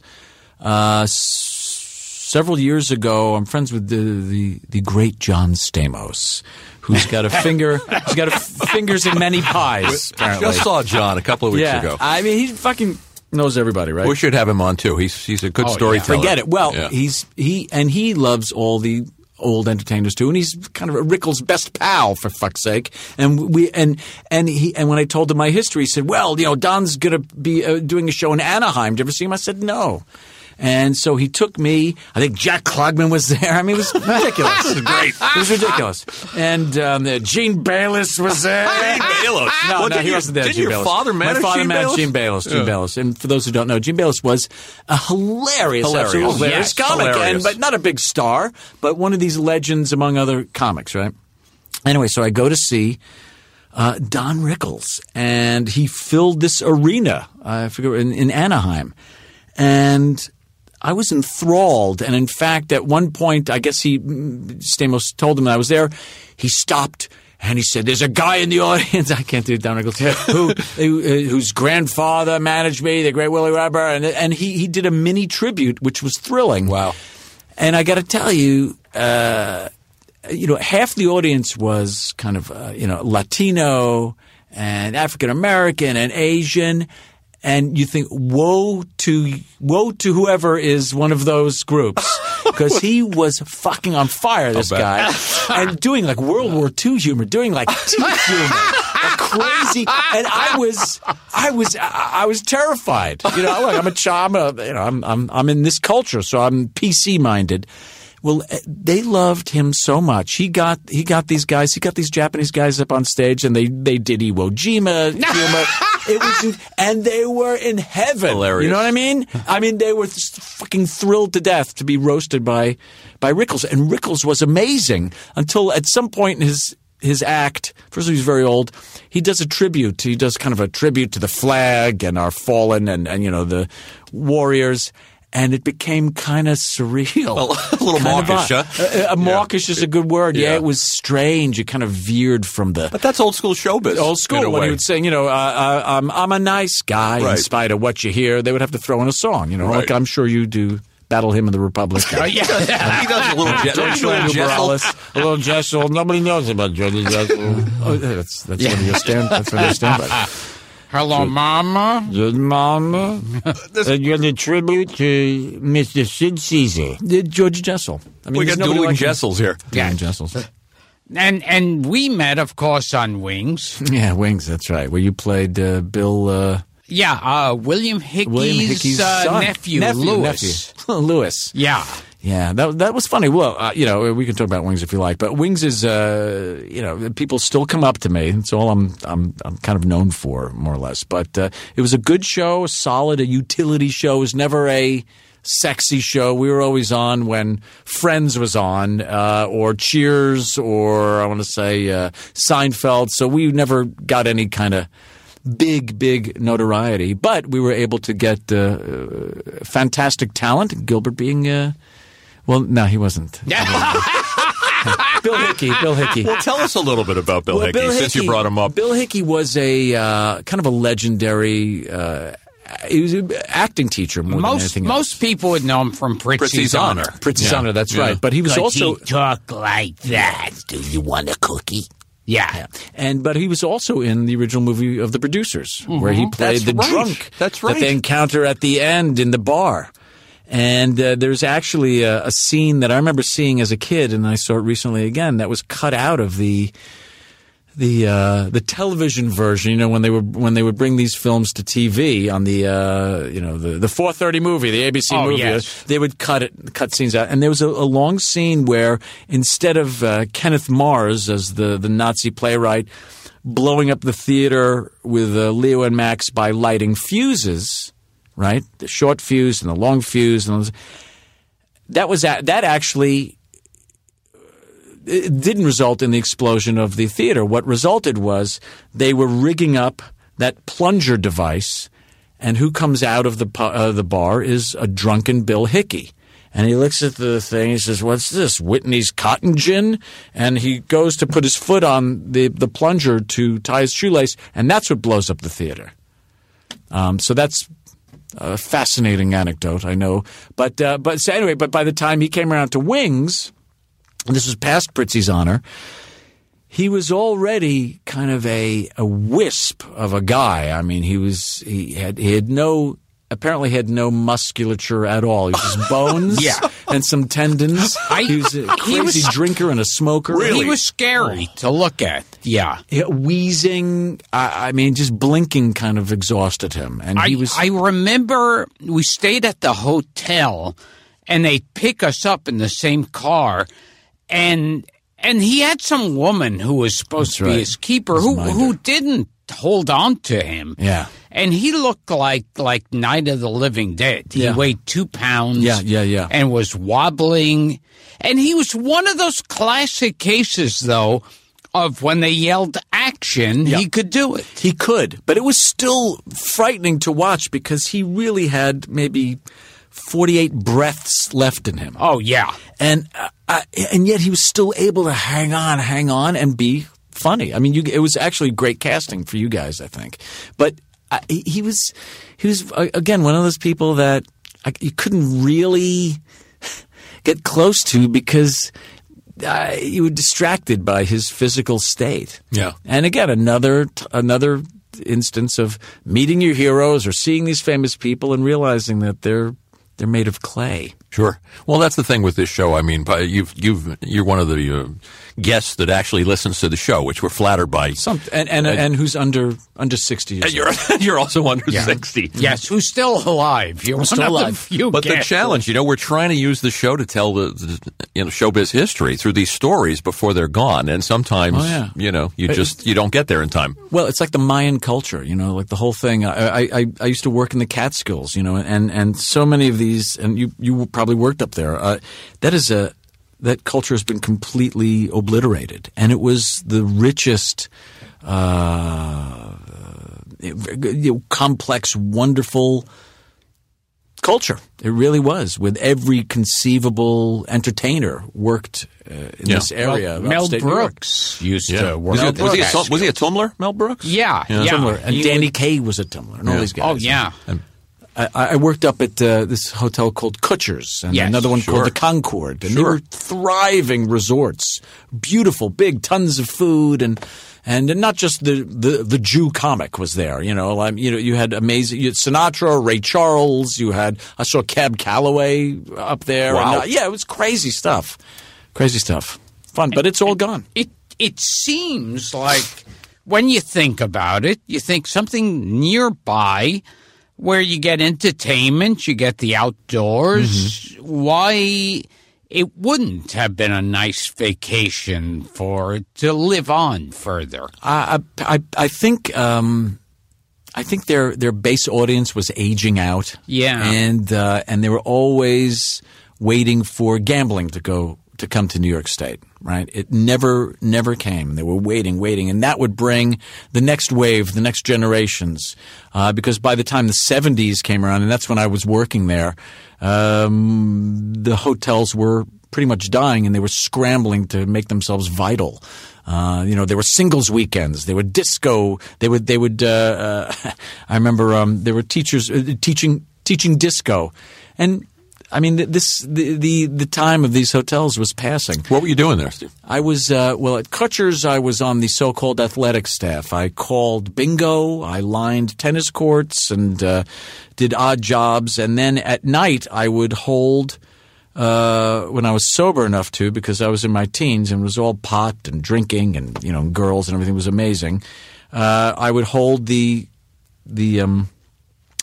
uh, s- several years ago. I'm friends with the, the, the great John Stamos, who's got a *laughs* finger. he's got a f- fingers in many pies. Apparently. Just saw John a couple of weeks yeah, ago. I mean, he fucking knows everybody, right? we should have him on too. He's he's a good Oh, yeah. storyteller. Forget it. Well, Yeah. he's he and he loves all the old entertainers too, and he's kind of Rickles' best pal for fuck's sake. And we and and he and when I told him my history, he said, "Well, you know, Don's going to be uh, doing a show in Anaheim. Did you ever see him?" I said, "No." And so he took me. I think Jack Klugman was there. I mean, it was *laughs* ridiculous. it was great. It was ridiculous. And um, uh, Gene Baylos was there. *laughs* Gene Baylos. No, Well, no, he your- wasn't there. Gene your Baylos. father manage My father Gene managed Baylos? Gene Baylos. Gene Yeah. Baylos. And for those who don't know, Gene Baylos was a hilarious, Hilarious. hilarious yes, comic, hilarious. and but not a big star, but one of these legends among other comics, right? Anyway, so I go to see uh, Don Rickles, and he filled this arena. I forget in, in Anaheim, and I was enthralled. And in fact, at one point, I guess he Stamos told him that I was there. He stopped. And he said, "There's a guy in the *laughs* audience. I can't do it Don Rickles, *laughs* who, who uh, whose grandfather managed me, the great Willie Weber, and and he he did a mini tribute, which was thrilling. Wow. And I got to tell you, uh, you know, half the audience was kind of, uh, you know, Latino and African American and Asian. And you think, woe to woe to whoever is one of those groups, *laughs* because he was fucking on fire. This guy, and doing like World War II humor, doing like *laughs* teeth humor, like crazy. And I was, I was, I was terrified. You know, I'm a child. I'm a, you know, I'm, I'm, I'm in this culture, so I'm PC minded. Well, eh, they loved him so much. He got he got these guys. He got these Japanese guys up on stage, and they they did Iwo Jima *laughs* humor. It was, and they were in heaven. Hilarious. You know what I mean? I mean, they were fucking thrilled to death to be roasted by by Rickles, and Rickles was amazing until at some point in his his act. First of all, he's very old. He does a tribute. He does kind of a tribute to the flag and our fallen and and you know the warriors. And it became kind of surreal. Well, *laughs* a little mawkish, a- huh? a- a mawkish is a good word. Yeah. Yeah. it was strange. It kind of veered from the But that's old school showbiz. old school when he would sing, you know, uh, uh, I'm, I'm a nice guy in spite of what you hear. They would have to throw in a song, you know, like I'm sure you do. Battle Hymn in the Republic. Oh, *laughs* yeah. *laughs* he does a little, je- little jessel. A little Jessel. Nobody knows about Georgie Jessel. oh, that's that's one of your stand. That's one of your stand. Hello, Mama. Good mama. *laughs* And you're the tribute to Mr. Sid Caesar. George Jessel. I mean, We there's got nobody dueling like him. Jessels here. Dueling Jessels. And and we met, of course, on Wings. *laughs* Yeah, Wings. That's right. Where you played uh, Bill. Uh, Yeah, uh, William Hickey's, William Hickey's uh, son. nephew, Lewis. nephew. *laughs* Lewis. Yeah. Yeah, that that was funny. Well, uh, you know, we can talk about Wings if you like, but Wings is, uh, you know, people still come up to me. It's all I'm I'm I'm kind of known for, more or less. But uh, it was a good show, a solid, a utility show. It was never a sexy show. We were always on when Friends was on, uh, or Cheers, or I want to say uh, Seinfeld. So we never got any kind of big, big notoriety, but we were able to get uh, uh, fantastic talent. Gilbert being, uh, well, no, *laughs* he wasn't. Bill Hickey. Bill Hickey. Well, tell us a little bit about Bill Well, Hickey, since you brought him up. Bill Hickey was a uh, kind of a legendary. Uh, he was an acting teacher more than Most else. most people would know him from Prizzi's, Prizzi's Honor. Honor. Prizzi's Yeah. Honor, that's Yeah. right. But he was Could also he talk like that? Do you want a cookie? Yeah. And but he was also in the original movie of The Producers, where he played That's the right. drunk That's that they encounter at the end in the bar. And uh, there's actually a, a scene that I remember seeing as a kid, and I saw it recently again. That was cut out of the the uh, the television version. You know, when they were when they would bring these films to TV on the uh, you know the the 4:30 movie, the ABC Oh, movie, yes. they would cut it cut scenes out. And there was a, a long scene where instead of uh, Kenneth Mars as the the Nazi playwright blowing up the theater with uh, Leo and Max by lighting fuses, right? The short fuse and the long fuse, and that was that actually didn't result in the explosion of the theater. What resulted was they were rigging up that plunger device, and who comes out of the uh, the bar is a drunken Bill Hickey. And he looks at the thing. He says, "What's this? Whitney's cotton gin?" And he goes to put his foot on the the plunger to tie his shoelace, and that's what blows up the theater. Um, so that's a fascinating anecdote, I know. But uh, but so anyway, but by the time he came around to Wings, this was past Prizzi's honor, he was already kind of a a wisp of a guy. I mean, he was he had he had no apparently had no musculature at all. He was just *laughs* bones Yeah. and some tendons. I- he was a crazy was- drinker and a smoker. He was scary oh. to look at. Yeah. Yeah, wheezing. I, I mean, just blinking kind of exhausted him, and I, he was. I remember we stayed at the hotel and they pick us up in the same car and and he had some woman who was supposed That's to be right. his keeper His who minder. who didn't hold on to him. Yeah. And he looked like like Night of the Living Dead. He Yeah. weighed two pounds. Yeah, yeah, yeah. And was wobbling. And he was one of those classic cases though of when they yelled action, Yeah. he could do it. He could, but it was still frightening to watch because he really had maybe 48 breaths left in him. Oh yeah. And uh, uh, and yet he was still able to hang on, hang on and be funny. I mean, you, it was actually great casting for you guys, I think. But uh, he he was he was again one of those people that I, you couldn't really get close to because uh, you were distracted by his physical state. Yeah. And again, another another instance of meeting your heroes or seeing these famous people and realizing that they're they're made of clay. Sure. Well, that's the thing with this show. I mean, you've you've you're one of the uh, guests that actually listens to the show, which we're flattered by. Some and and, and who's under under sixty years And you're old. *laughs* you're also under sixty. Yes, who's still alive? You're still one of the alive. few But the challenge, you know, we're trying to use the show to tell the, the you know showbiz history through these stories before they're gone, and sometimes Oh, yeah. you know you just you don't get there in time. Well, it's like the Mayan culture, you know, like the whole thing. I, I, I- I used to work in the Catskills, you know, and, and so many of these, and you, you probably worked up there. Uh, that is a that culture has been completely obliterated, and it was the richest, uh, complex, wonderful culture. It really was, with every conceivable entertainer worked uh, in Yeah. this area. of Mel upstate New York. Brooks used Yeah. to work. Was, he, at was, he a, the was he a tumbler, Mel Brooks? Yeah, yeah. Tumbler. And He Danny Kaye was a tumbler, and all these guys. Oh yeah. I, I worked up at uh, this hotel called Kutsher's, and Yes, another one sure. called the Concord, and they were thriving resorts, beautiful, big, tons of food, and and not just the, the, the Jew comic was there. You know, like, you know, you had amazing you had Sinatra, Ray Charles. You had I saw Cab Calloway up there. Wow. and, uh, yeah, it was crazy stuff, crazy stuff. Fun, but it's all gone. It it seems like when you think about it, you think something nearby where you get entertainment, you get the outdoors. Why it wouldn't have been a nice vacation for it to live on further? I I I think um, I think their their base audience was aging out. Yeah. and uh, and they were always waiting for gambling to go to come to New York State. Right, it never never came. They were waiting, waiting, and that would bring the next wave, the next generations. Uh, because by the time the '70s came around, and that's when I was working there, um, the hotels were pretty much dying, and they were scrambling to make themselves vital. Uh, you know, there were singles weekends. There were disco. They would. They would. Uh, uh, *laughs* I remember um, there were teachers uh, teaching teaching disco, and I mean this the, the the time of these hotels was passing. What were you doing there, Steve? I was uh, well at Kutsher's. I was on the so-called athletic staff. I called bingo. I lined tennis courts and uh, did odd jobs. And then at night, I would hold. Uh, when I was sober enough to, because I was in my teens and it was all pot and drinking and you know girls and everything was amazing. Uh, I would hold the the um,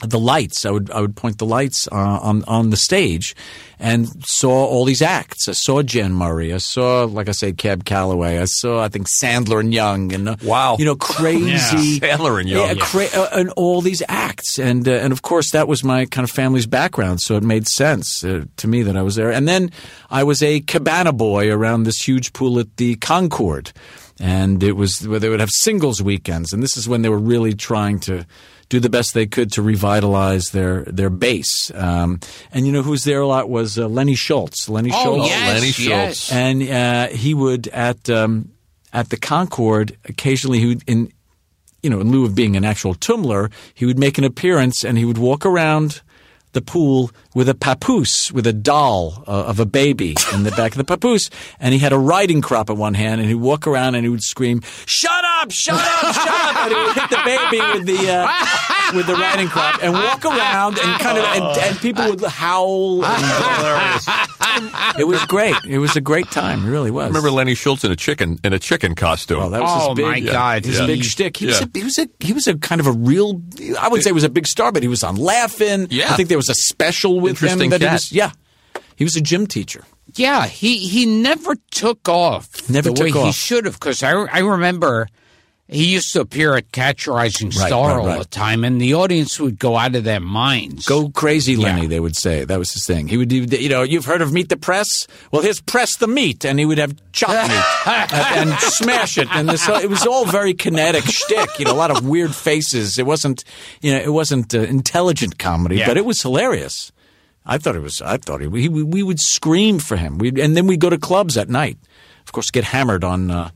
the lights. I would I would point the lights uh, on on the stage, and saw all these acts. I saw Jan Murray. I saw, like I said, Cab Calloway. I saw, I think, Sandler and Young, and uh, Wow. you know, *laughs* crazy Sandler and Young. yeah, cra- uh, and all these acts, and uh, and of course that was my kind of family's background, so it made sense uh, to me that I was there. And then I was a cabana boy around this huge pool at the Concord, and it was where they would have singles weekends, and this is when they were really trying to do the best they could to revitalize their their base. Um, and you know who was there a lot was uh, Lenny Schultz. Lenny Oh, Schultz yes, Lenny yes. And uh, he would at um, at the Concord occasionally he would in you know in lieu of being an actual tumbler he would make an appearance and he would walk around the pool with a papoose with a doll uh, of a baby in the back of the papoose. And he had a riding crop in one hand and he'd walk around and he would scream shut up shut up shut up! And he would hit the baby with the uh, with the riding crop and walk around and kind of and, and people would howl *laughs* it was great. It was a great time. It really was. I remember Lenny Schultz in a chicken in a chicken costume. Oh, that was Oh, his big, my God. his Yeah. big shtick. He was a he was a he was a kind of a real. I would say he was a big star, but he was on Laughing. Yeah. I think there was a special with Interesting him that cat. he was. Yeah, he was a gym teacher. Yeah, he he never took off Never the took way he should have. Because I I remember he used to appear at Catch a Rising Star right, all right. the time, and the audience would go out of their minds. Go crazy, Lenny. Yeah. They would say that was his thing. He would, do, you know, you've heard of Meet the Press? Well, here's Press the Meat, and he would have chopped *laughs* meat and, and smash it. And this, it was all very kinetic shtick. You know, a lot of weird faces. It wasn't, you know, it wasn't uh, intelligent comedy, Yeah. but it was hilarious. I thought it was. I thought he, we we would scream for him. We and then we'd go to clubs at night. Of course, get hammered on. Uh,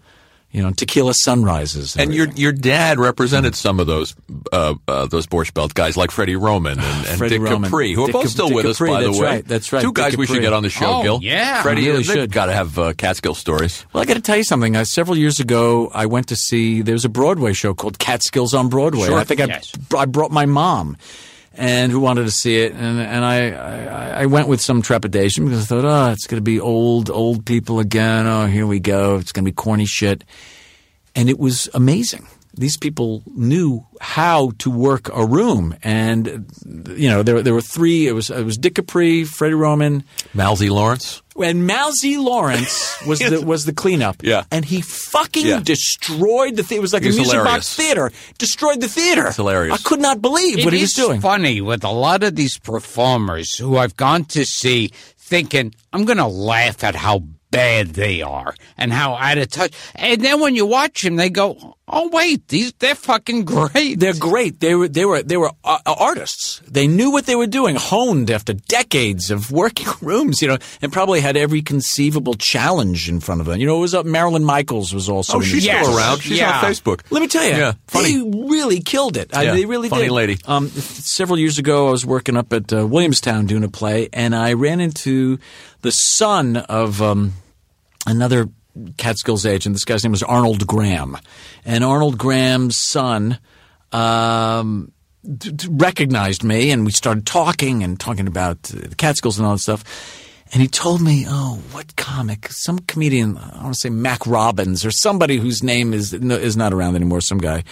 you know, tequila sunrises. And your your dad represented some of those uh, uh, those Borscht Belt guys like Freddie Roman and, *sighs* and Freddie Dick Roman. Capri, who are both still Dick with us, Capri, by the that's way. right, that's right, Two Dick guys we should get on the show, Oh, Gil. yeah. Freddie, We really they've should. got to have uh, Catskill stories. Well, I got to tell you something. Uh, several years ago, I went to see there was a Broadway show called Catskills on Broadway. Sure. I think I, I brought my mom, and who wanted to see it, and and I, I I went with some trepidation because I thought, oh, it's going to be old old people again. Oh, here we go. It's going to be corny shit, and it was amazing. These people knew how to work a room, and you know there there were three. It was it was Dick Capri, Freddie Roman, Mal Z. Lawrence. and Mousy Lawrence was the *laughs* was the cleanup, Yeah. and he fucking Yeah. destroyed the theater. It was like He a was music hilarious. box theater, destroyed the theater. It's hilarious. I could not believe what It he was doing. funny with a lot of these performers who I've gone to see thinking, I'm going to laugh at how bad they are and how out of touch. And then when you watch them, they go, oh, wait, these they're fucking great. They're great. They were they were they were uh, artists. They knew what they were doing, honed after decades of working *laughs* rooms, you know, and probably had every conceivable challenge in front of them. You know, it was uh, Marilyn Michaels was also. Oh, she's the Yes. still around. She's Yeah. on Facebook. Let me tell you, Yeah, funny. they really killed it. Yeah, they really funny did. lady. Um, several years ago, I was working up at uh, Williamstown doing a play, and I ran into the son of um, another Catskills agent. This guy's name was Arnold Graham, and Arnold Graham's son. Um, recognized me, and we started talking and talking about the Catskills and all that stuff. And he told me, "Oh, what comic? Some comedian. I want to say Mac Robbins or somebody whose name is is not around anymore. Some guy.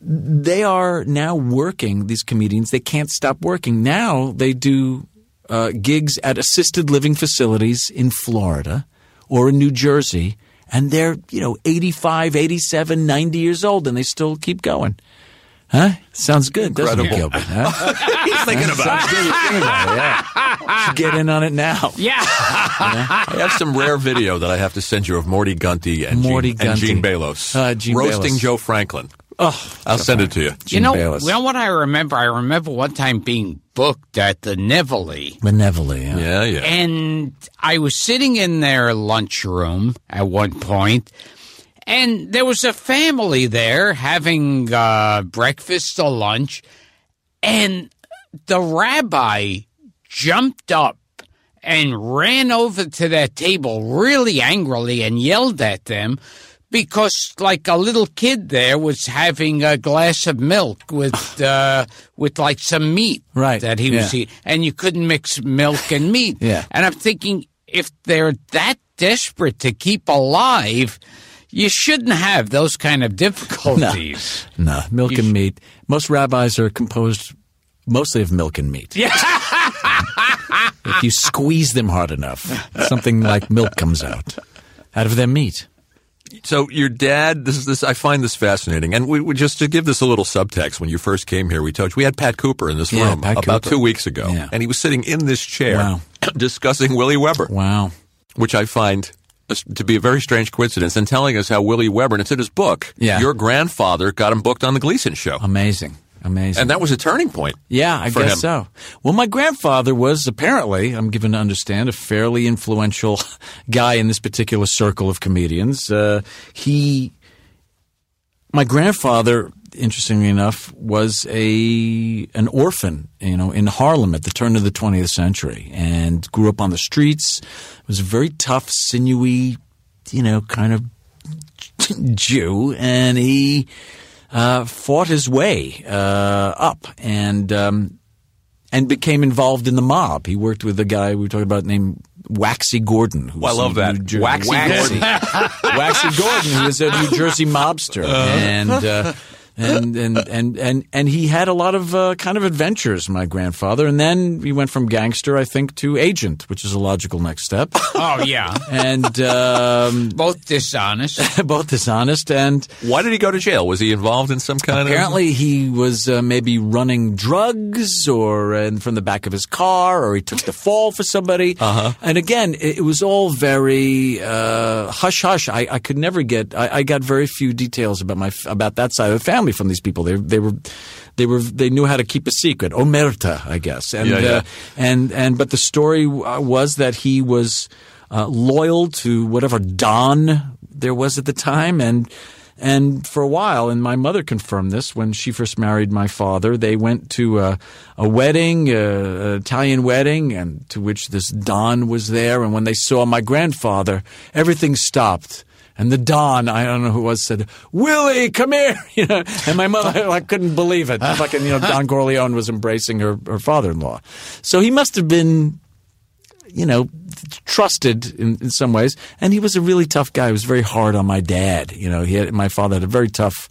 They are now working. These comedians. They can't stop working. Now they do uh, gigs at assisted living facilities in Florida or in New Jersey, and they're you know 85, 87, 90 years old, and they still keep going." Huh? Sounds good, doesn't it, Incredible. Gilbert? Huh? *laughs* He's thinking about Sounds good. Thinking about it, yeah. Should get in on it now. *laughs* yeah. I have some rare video that I have to send you of Morty Gunty and, Morty Gene, and Gunty. Gene Baylos Uh, Gene roasting Baylos. Joe Franklin. Oh, I'll send it to you. you know, Baylos. you know what I remember? I remember one time being booked at the Nevele. Benevolent, yeah. Yeah, yeah. And I was sitting in their lunchroom at one point, and there was a family there having uh, breakfast or lunch, and the rabbi jumped up and ran over to their table really angrily and yelled at them because like a little kid there was having a glass of milk with *laughs* uh, with like some meat Right, that he was yeah. eating and you couldn't mix milk and *laughs* meat Yeah. and i'm thinking if they're that desperate to keep alive you shouldn't have those kind of difficulties *laughs* No, milk and meat. Most rabbis are composed mostly of milk and meat. yeah If you squeeze them hard enough, something like milk comes out out of their meat. So your dad, this is this. I find this fascinating, and we, we just to give this a little subtext. When you first came here, we told you we had Pat Cooper in this Yeah, room Pat about Cooper. two weeks ago, Yeah. and he was sitting in this chair Wow. *clears throat* discussing Willie Weber, Wow. which I find to be a very strange coincidence, and telling us how Willie Weber, and it's in his book, Yeah. your grandfather got him booked on the Gleason show, Amazing. Amazing. and that was a turning point. Yeah, I guess him. so. Well, my grandfather was apparently, I'm given to understand, a fairly influential *laughs* guy in this particular circle of comedians. Uh, he, my grandfather, interestingly enough, was a an orphan, you know, in Harlem at the turn of the 20th century, and grew up on the streets. Was a very tough, sinewy, you know, kind of *laughs* Jew, and he uh, fought his way uh, up and um, and became involved in the mob. He worked with a guy we were talking about named Waxy Gordon. Who Well, I love that. Waxy Waxy. Waxy Gordon, who was a New Jersey mobster, and. Uh, and, and and and and he had a lot of uh, kind of adventures, my grandfather, and then he went from gangster, I think, to agent, which is a logical next step. *laughs* oh yeah And um, *laughs* both dishonest *laughs* both dishonest and Why did he go to jail? Was he involved in some kind of? Apparently, he was uh, maybe running drugs, or uh, from the back of his car, or he took the fall for somebody. Uh-huh. And again, it, it was all very uh, hush hush. I, I could never get. I, I got very few details about my about that side of the family from these people. They they were. They were. They knew how to keep a secret. Omerta, I guess. And Yeah, yeah. Uh, and and but the story uh, was that he was uh, loyal to whatever Don there was at the time, and and for a while, and my mother confirmed this when she first married my father. They went to a, a wedding, a, an Italian wedding, and to which this Don was there. And when they saw my grandfather, everything stopped. And the Don, I don't know who it was, said, Willie, come here. *laughs* You know, and my mother, *laughs* I couldn't believe it. Fucking, you know, Don *laughs* Corleone was embracing her, her father-in-law. So he must have been you know, trusted in, in some ways. And he was a really tough guy. He was very hard on my dad. You know, he had, my father had a very tough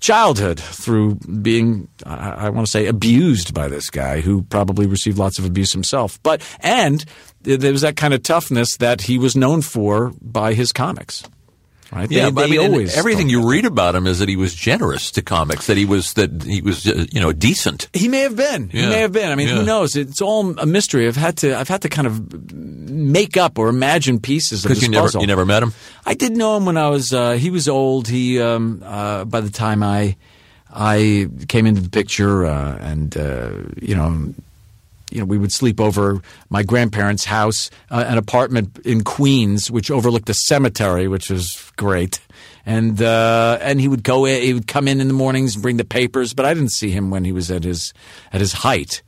childhood through being, I, I want to say, abused by this guy who probably received lots of abuse himself. But, and there was that kind of toughness that he was known for by his comics. Right? Yeah, They- but I mean, always everything you read about him is that he was generous to comics, that he was that he was uh, you know decent. He may have been. He may have been. I mean, Yeah. who knows? It's all a mystery. I've had to. I've had to kind of make up or imagine pieces of Because this you never puzzle. you never met him. I did know him when I was. Uh, he was old. He um, uh, by the time I I came into the picture, uh, and uh, you know. You know, we would sleep over my grandparents' house, uh, an apartment in Queens, which overlooked a cemetery, which was great. And uh, and he would go, in, he would come in in the mornings and bring the papers, but I didn't see him when he was at his at his height.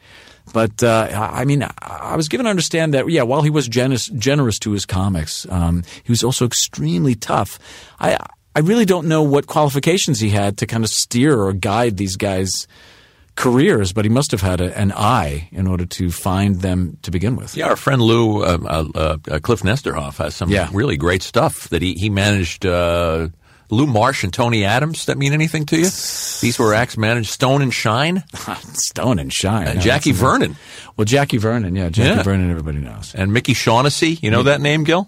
But uh, I mean, I- I was given to understand that yeah, while he was generous, generous to his comics, um, he was also extremely tough. I I really don't know what qualifications he had to kind of steer or guide these guys' careers, but he must have had a, an eye in order to find them to begin with. Yeah, our friend Lou um, uh, uh, uh, Kliph Nesteroff has some Yeah. really great stuff that he he managed. Uh, Lou Marsh and Tony Adams. That mean anything to you? These were acts managed. Stone and Shine. *laughs* Stone and Shine. Uh, Yeah, Jackie that's a- Vernon Well, Jackie Vernon, yeah, Jackie Yeah. Vernon, everybody knows. and Mickey Shaughnessy. You know that name, Gil?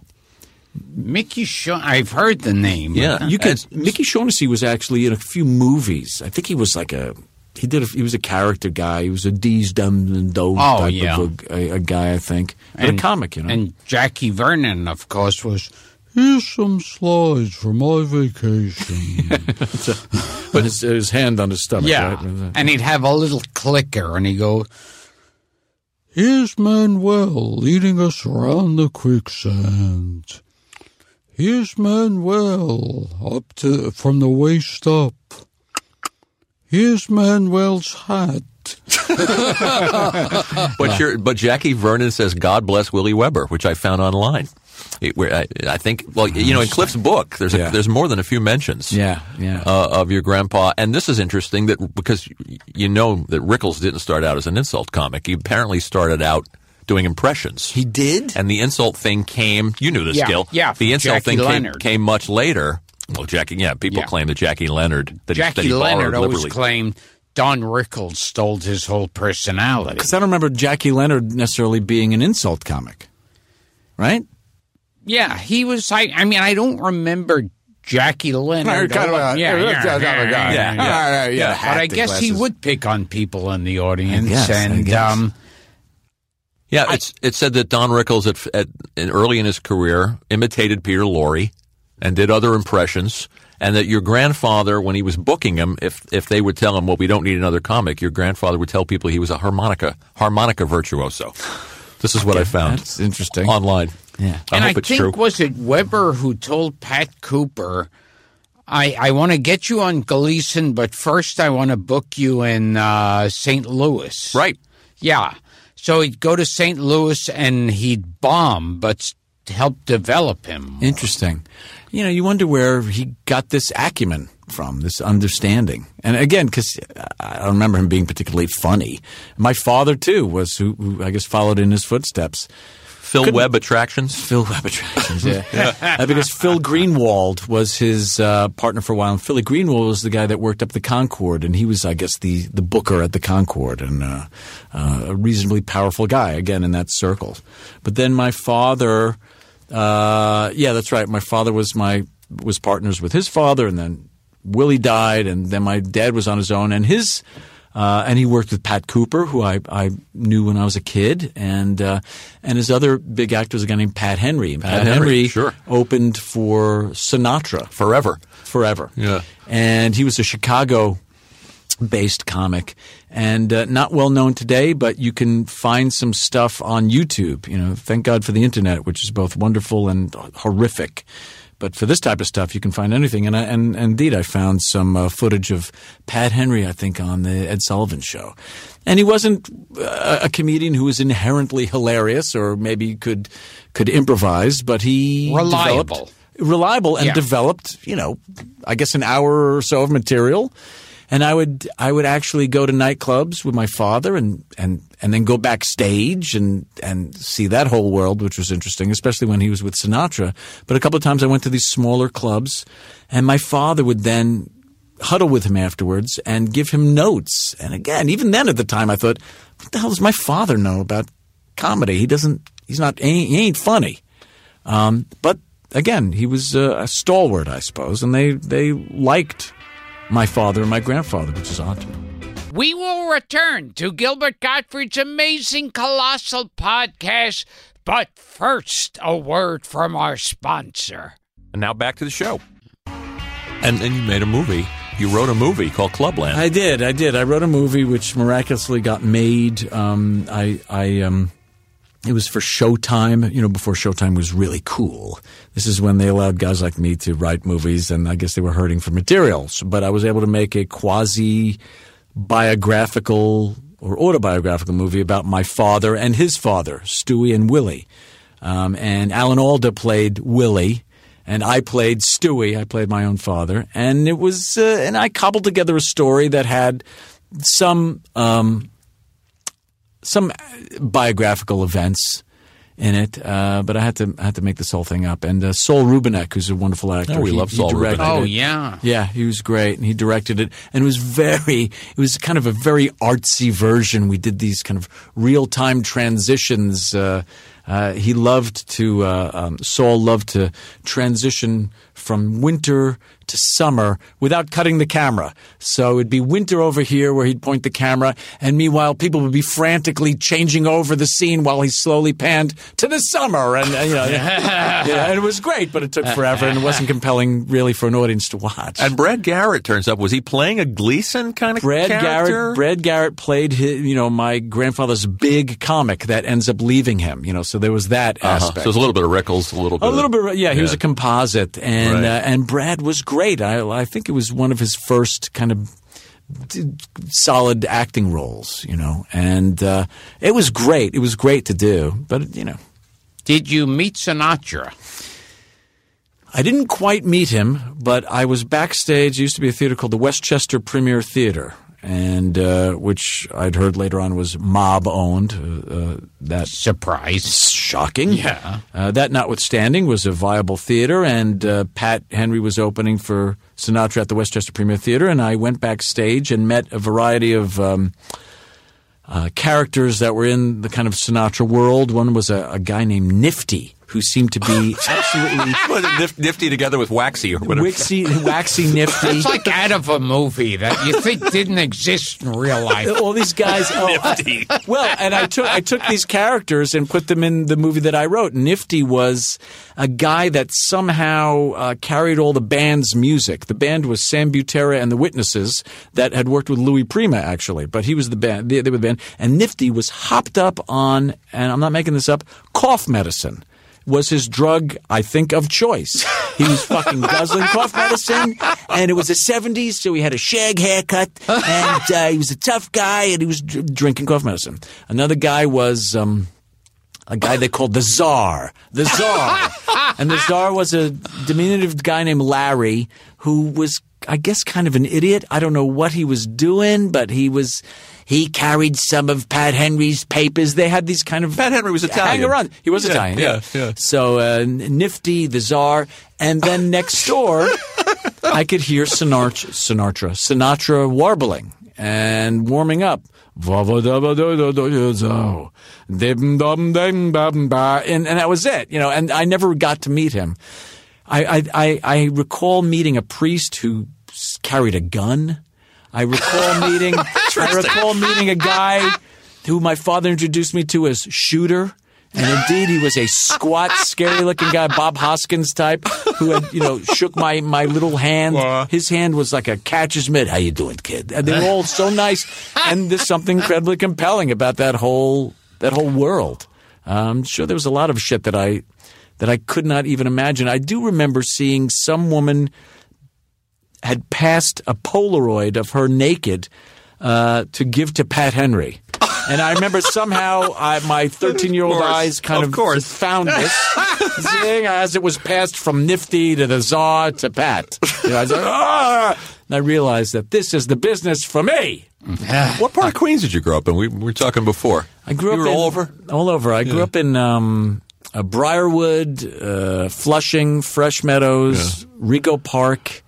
Mickey Shaw. I've heard the name. Yeah. You could. It's- Mickey Shaughnessy was actually in a few movies. I think he was like a. He did. A, he was a character guy. He was a D's, dumb and Does Oh, type yeah. of a, a, guy. I think, but a comic, you know. And Jackie Vernon, of course, was. Here's some slides for my vacation. *laughs* but his, his hand on his stomach. yeah, right? and he'd have a little clicker, and he'd go. Here's Manuel leading us around the quicksand. Here's Manuel up to from the waist up. Here's Manuel's hat. *laughs* But your but Jackie Vernon says God bless Willie Weber, which I found online. It, where I, I think, well, you know, in Kliph's book, there's a, Yeah. there's more than a few mentions. Yeah, yeah. Uh, of your grandpa, and this is interesting that because you know that Rickles didn't start out as an insult comic. He apparently started out doing impressions. he did. and the insult thing came. You knew this, Yeah, Gil. yeah, The insult Jackie thing came, came much later. Well, Jackie, yeah, people Yeah. claim that Jackie Leonard that he, that Jackie he Leonard always liberally. claimed Don Rickles stole his whole personality. Because I don't remember Jackie Leonard necessarily being an insult comic, right? Yeah, he was. I, I mean, I don't remember Jackie Leonard. Kind of a- yeah, yeah, kind yeah, yeah, Yeah, yeah. yeah, But I hat, the guess he would pick on people in the audience, guess, I and guess. um, Yeah, it's, it said that Don Rickles at, at in early in his career imitated Peter Lorre and did other impressions, and that your grandfather, when he was booking him, if if they would tell him, "Well, we don't need another comic," your grandfather would tell people he was a harmonica harmonica virtuoso. This is what I found That's interesting. online. Yeah. I and hope I it's think true. was it Weber who told Pat Cooper, "I I want to get you on Gleason, but first I want to book you in uh, St. Louis." right. Yeah. So he'd go to St. Louis and he'd bomb, but s- help develop him. Interesting. You know, you wonder where he got this acumen from, this understanding. And again, because I don't remember him being particularly funny. My father too was who, who I guess followed in his footsteps. Phil Webb attractions. Phil Webb attractions, yeah. *laughs* Uh, because Phil Greenwald was his uh, partner for a while, and Philly Greenwald was the guy that worked up the Concord, and he was, I guess, the the booker at the Concord, and uh, uh, a reasonably powerful guy again in that circle. But then my father, uh, yeah, that's right. My father was my was partners with his father, and then Willie died, and then my dad was on his own, and his. Uh, and he worked with Pat Cooper, who I, I knew when I was a kid, and uh, and his other big actor was a guy named Pat Henry. And Pat, Henry, Henry sure. opened for Sinatra Forever. forever. Yeah. And he was a Chicago based comic and uh, not well known today, but you can find some stuff on YouTube. You know, thank God for the internet, which is both wonderful and horrific. but for this type of stuff, you can find anything. And I, and, and indeed, I found some uh, footage of Pat Henry, I think, on the Ed Sullivan Show. And he wasn't uh, a comedian who was inherently hilarious, or maybe could could improvise, but he Reliable. developed- reliable and Yeah. developed, you know, I guess an hour or so of material. And I would I would actually go to nightclubs with my father and and and then go backstage and and see that whole world, which was interesting, especially when he was with Sinatra. But a couple of times I went to these smaller clubs, and my father would then huddle with him afterwards and give him notes. And again, even then at the time, I thought, what the hell does my father know about comedy? He doesn't. He's not. He ain't funny. Um, but again, he was uh, a stalwart, I suppose, and they they liked my father and my grandfather, which is odd to me. We will return to Gilbert Gottfried's amazing colossal podcast, but first, a word from our sponsor. And now back to the show. And then you made a movie. You wrote a movie called Clubland. I did, I did. I wrote a movie which miraculously got made. Um, I, I, um, it was for Showtime, you know, before Showtime was really cool. This is when they allowed guys like me to write movies, and I guess they were hurting for materials. But I was able to make a quasi biographical or autobiographical movie about my father and his father, Stewie and Willie. Um, and Alan Alda played Willie, and I played Stewie. I played my own father, and it was, uh, and I cobbled together a story that had some um, some biographical events in it, uh, but I had to I had to make this whole thing up. And uh, Saul Rubinek, who's a wonderful actor, Oh, we love Saul directed Rubinek. Oh, it. yeah. Yeah, he was great, and he directed it, and it was very. It was kind of a very artsy version. We did these kind of real time transitions. Uh, uh, he loved to. Uh, um, Saul loved to transition from winter to summer without cutting the camera. So it'd be winter over here where he'd point the camera, and meanwhile people would be frantically changing over the scene while he slowly panned to the summer, and uh, you know, *laughs* yeah, and it was great, but it took forever, and it wasn't compelling really for an audience to watch. and Brad Garrett turns up. Was he playing a Gleason kind of Brad character? Garrett. Brad Garrett played his, you know my grandfather's big comic that ends up leaving him. You know, so there was that Uh-huh. aspect. So there's a little bit of Rickles, a little bit. A of- little bit, yeah. He was a composite, and Right. uh, and Brad was great. I I think it was one of his first kind of solid acting roles, you know, and uh, it was great. It was great to do, but you know, Did you meet Sinatra? I didn't quite meet him, but I was backstage. There used to be a theater called the Westchester Premier Theater, and uh, which I'd heard later on was mob owned. Uh, uh, that Surprise. shocking. Yeah. Uh, that notwithstanding was a viable theater, and uh, Pat Henry was opening for Sinatra at the Westchester Premier Theater, and I went backstage and met a variety of. Um, uh, characters that were in the kind of Sinatra world. One was a, a guy named Nifty, who seemed to be *laughs* absolutely Was nifty together with waxy or whatever. waxy, waxy Nifty. It's like out of a movie that you think didn't exist in real life. all these guys. Oh, I- well, and I took I took these characters and put them in the movie that I wrote. Nifty was a guy that somehow uh, carried all the band's music. The band was Sam Butera and the Witnesses that had worked with Louis Prima actually, but he was the band. They, they were the band, and Nifty was hopped up on, and I'm not making this up, cough medicine. Was his drug, I think, of choice. He was fucking guzzling cough medicine, and it was the 70s, so he had a shag haircut, and uh, he was a tough guy, and he was dr- drinking cough medicine. Another guy was um, a guy they called the Czar. The Czar. and the Czar was a diminutive guy named Larry who was, I guess, kind of an idiot. I don't know what he was doing, but he was. He carried some of Pat Henry's papers. They had these kind of Pat Henry was Italian. Hang around. He was Yeah, Italian. yeah, yeah. So uh, Nifty, the Czar, and then *laughs* next door, I could hear Sinatra, Sinatra, Sinatra warbling and warming up. And, and that was it, you know, and I never got to meet him. I, I, I, I recall meeting a priest who carried a gun. I recall *laughs* meeting, I recall meeting a guy who my father introduced me to as Shooter. And indeed, he was a squat, scary-looking guy, Bob Hoskins type, who had, you know, shook my, my little hand. His hand was like a catcher's mitt. How you doing, kid? And they were all so nice. And there's something incredibly compelling about that whole that whole world. I'm sure there was a lot of shit that I that I could not even imagine. I do remember seeing some woman had passed a Polaroid of her naked uh, to give to Pat Henry. And I remember somehow I, my *laughs* 13 year old eyes kind of of, found this *laughs* thing as it was passed from Nifty to the Czar to Pat. You know, I was like, "Ah!" And I realized that this is the business for me. *sighs* What part of Queens did you grow up in? We, we were talking before. I grew you up were in, all over. All over. I grew up in um, uh, Briarwood, uh, Flushing, Fresh Meadows, Rego Park,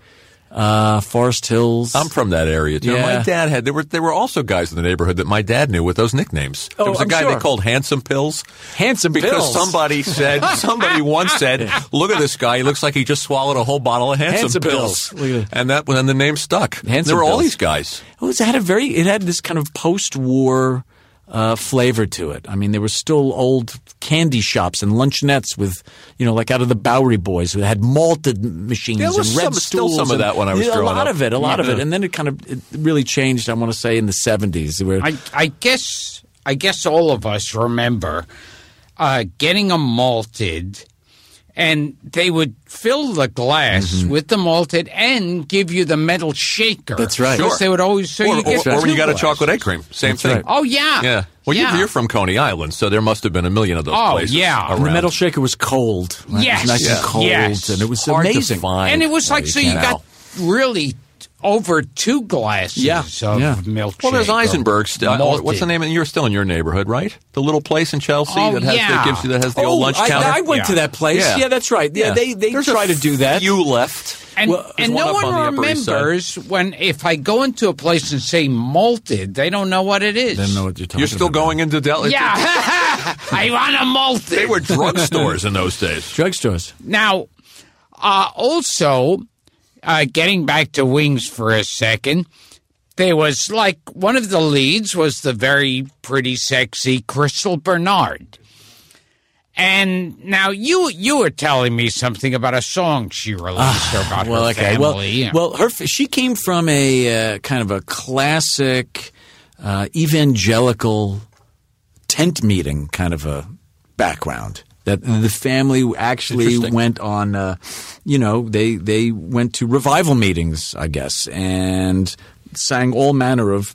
uh, Forest Hills. I'm from that area too. Yeah. My dad had there were there were also guys in the neighborhood that my dad knew with those nicknames. Oh, there was a I'm guy sure. they called Handsome Pills Handsome because Pills. somebody *laughs* said somebody once said, "Look at this guy. He looks like he just swallowed a whole bottle of Handsome, Handsome Pills." Pills. That. And that when the name stuck. Handsome there were all Pills. these guys. It was it had a very it had this kind of post-war uh, flavor to it. I mean, there were still old candy shops and luncheonettes with you know, like out of the Bowery Boys, who had malted machines There was and red some- still some of and- that when I was Yeah, a lot up. of it, a lot of it, and then it kind of it really changed. I want to say in the seventies, where I, I guess I guess all of us remember uh, getting them malted, and they would fill the glass with the malted and give you the metal shaker. Mm-hmm. That's right. Because Sure. They would always so or, you get or, or when you two got a chocolate egg cream, same That's thing. right. Oh yeah, Yeah. Well, yeah. You, you're from Coney Island, so there must have been a million of those Oh, places. yeah. around. The metal shaker was cold. right? Yes. It was nice Yeah. and cold, Yes. and it was Hard to amazing. find. and it was like so you can't got really over two glasses Yeah, of yeah. milk. Well, there's Eisenberg. St- uh, Malted. what's the name? You're still in your neighborhood, right? The little place in Chelsea Oh, that has yeah. that gives you that has the oh, old lunch I, counter. I went Yeah. to that place. Yeah. Yeah, that's right. Yeah, they they There's try a to do that. You left. And, Well, and there's no one up on one the Upper East Side. remembers when if I go into a place and say malted, they don't know what it is. Didn't know what you're talking You're still about. going into Del. Yeah, *laughs* I want a malted. They were drugstores in those days. drugstores. Now, uh, also, uh, getting back to Wings for a second, there was like one of the leads was the very pretty, sexy Crystal Bernard. And now you you were telling me something about a song she released about Well, her okay. family. Well, well, her she came from a uh, kind of a classic uh, evangelical tent meeting kind of a background. That the family actually went on, uh, you know, they they went to revival meetings, I guess, and sang all manner of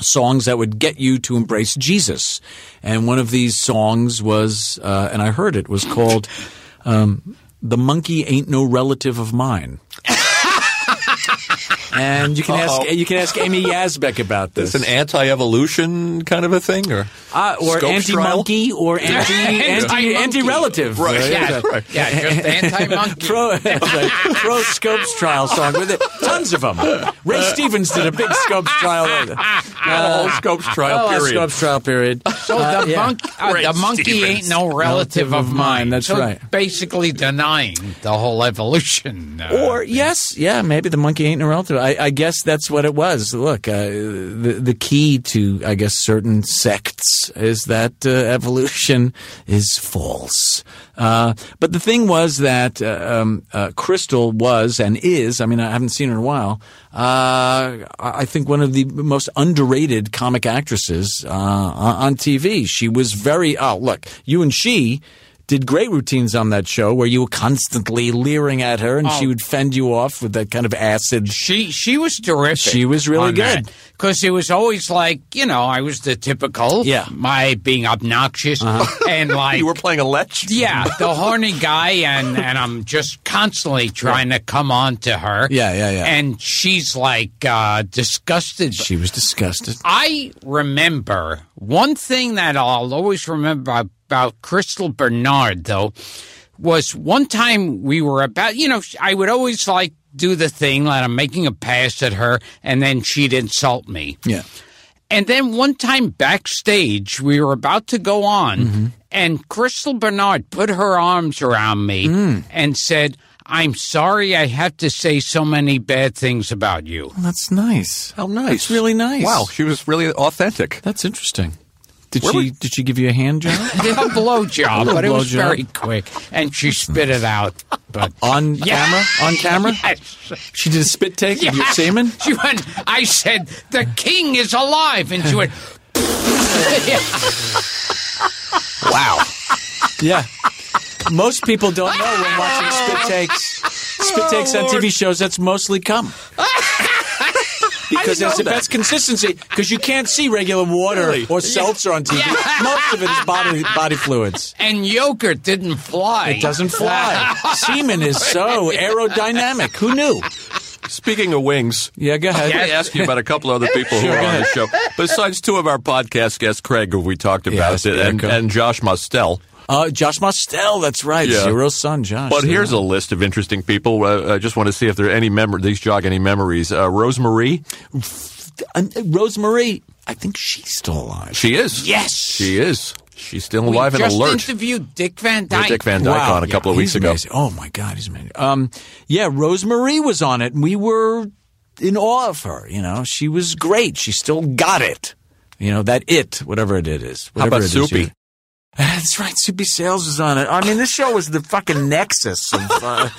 songs that would get you to embrace Jesus. And one of these songs was, uh, and I heard it, was called um, "The Monkey Ain't No Relative of Mine." *laughs* and you can Uh-oh. ask you can ask Amy *laughs* Yasbeck about this. It's an anti-evolution kind of a thing, or uh, or anti-monkey or anti *laughs* anti Anti-monkey. anti-relative. Right. yeah, yeah, just anti-monkey. Pro, pro *laughs* Scopes trial song with it. Tons of them. Ray Stevens did a big Scopes trial. the whole Scopes trial Oh, a period. Scopes trial period. So Uh, the, yeah. monk, uh, the monkey Stevens. ain't no relative of mine. That's So right. Basically denying the whole evolution. uh, Or yes, yeah, maybe the monkey ain't no relative. I, I guess that's what it was. Look, uh, the the key to I guess certain sects is that uh, evolution is false. Uh, but the thing was that uh, um, uh, Crystal was and is. I mean, I haven't seen her in a while. Uh, I think one of the most underrated comic actresses on TV. She was very. Oh, look, you and she did great routines on that show where you were constantly leering at her and she would fend you off with that kind of acid. She she was terrific. She was really good. because it was always like you know I was the typical Yeah. Uh-huh. my being obnoxious *laughs* and *laughs* like you were playing a lech. yeah *laughs* the horny guy and and I'm just constantly trying to come on to her Yeah, yeah, yeah. and she's like uh, disgusted. She was disgusted. I remember one thing that I'll always remember about, about Crystal Bernard, though, was one time we were about, you know, I would always like do the thing that I'm making a pass at her and then she'd insult me. Yeah. And then one time backstage, we were about to go on, Mm-hmm. and Crystal Bernard put her arms around me Mm. and said, I'm sorry I have to say so many bad things about you. Well, that's nice. How nice. That's really nice. Wow, she was really authentic. That's interesting. Did Where she did she give you a hand job? *laughs* a blow job, but it was blowjob. very quick, and she spit it out. But *laughs* On camera? On camera? *laughs* Yes. She did a spit take of your Yeah. semen? She went. I said, "The king is alive," and she went. Wow. Yeah. Most people don't know when watching spit takes. Spit takes on TV shows. That's mostly cum. Because know that's the that. best consistency. Because you can't see regular water Really? or seltzer on TV. *laughs* Most of it is body body fluids. And yogurt didn't fly. It doesn't fly. *laughs* Semen is so aerodynamic. Who knew? Speaking of wings, Yeah, go ahead. Let me ask you about a couple other people who are on the show. Besides two of our podcast guests, Craig, who we talked about, Yes, it, and, and Josh Mostel. Uh, Josh Mostel, that's right. Yeah. Zero's son, Josh. But here's Zero. a list of interesting people. Uh, I just want to see if there are any mem- these jog any memories. Uh, Rosemarie, And, uh, Rosemary, I think she's still alive. she is. Yes. she is. She's still We alive and just alert. interviewed Dick Van We Dyke. Dick Van Dyke on a couple of weeks he's ago. Oh my God, he's amazing. Um, yeah, Rosemary was on it, and we were in awe of her. You know, she was great. She still got it. You know that it, whatever it is. How about it is Soupy? you- That's right. Soupy Sales was on it. I mean, this show was the fucking nexus of uh, *laughs*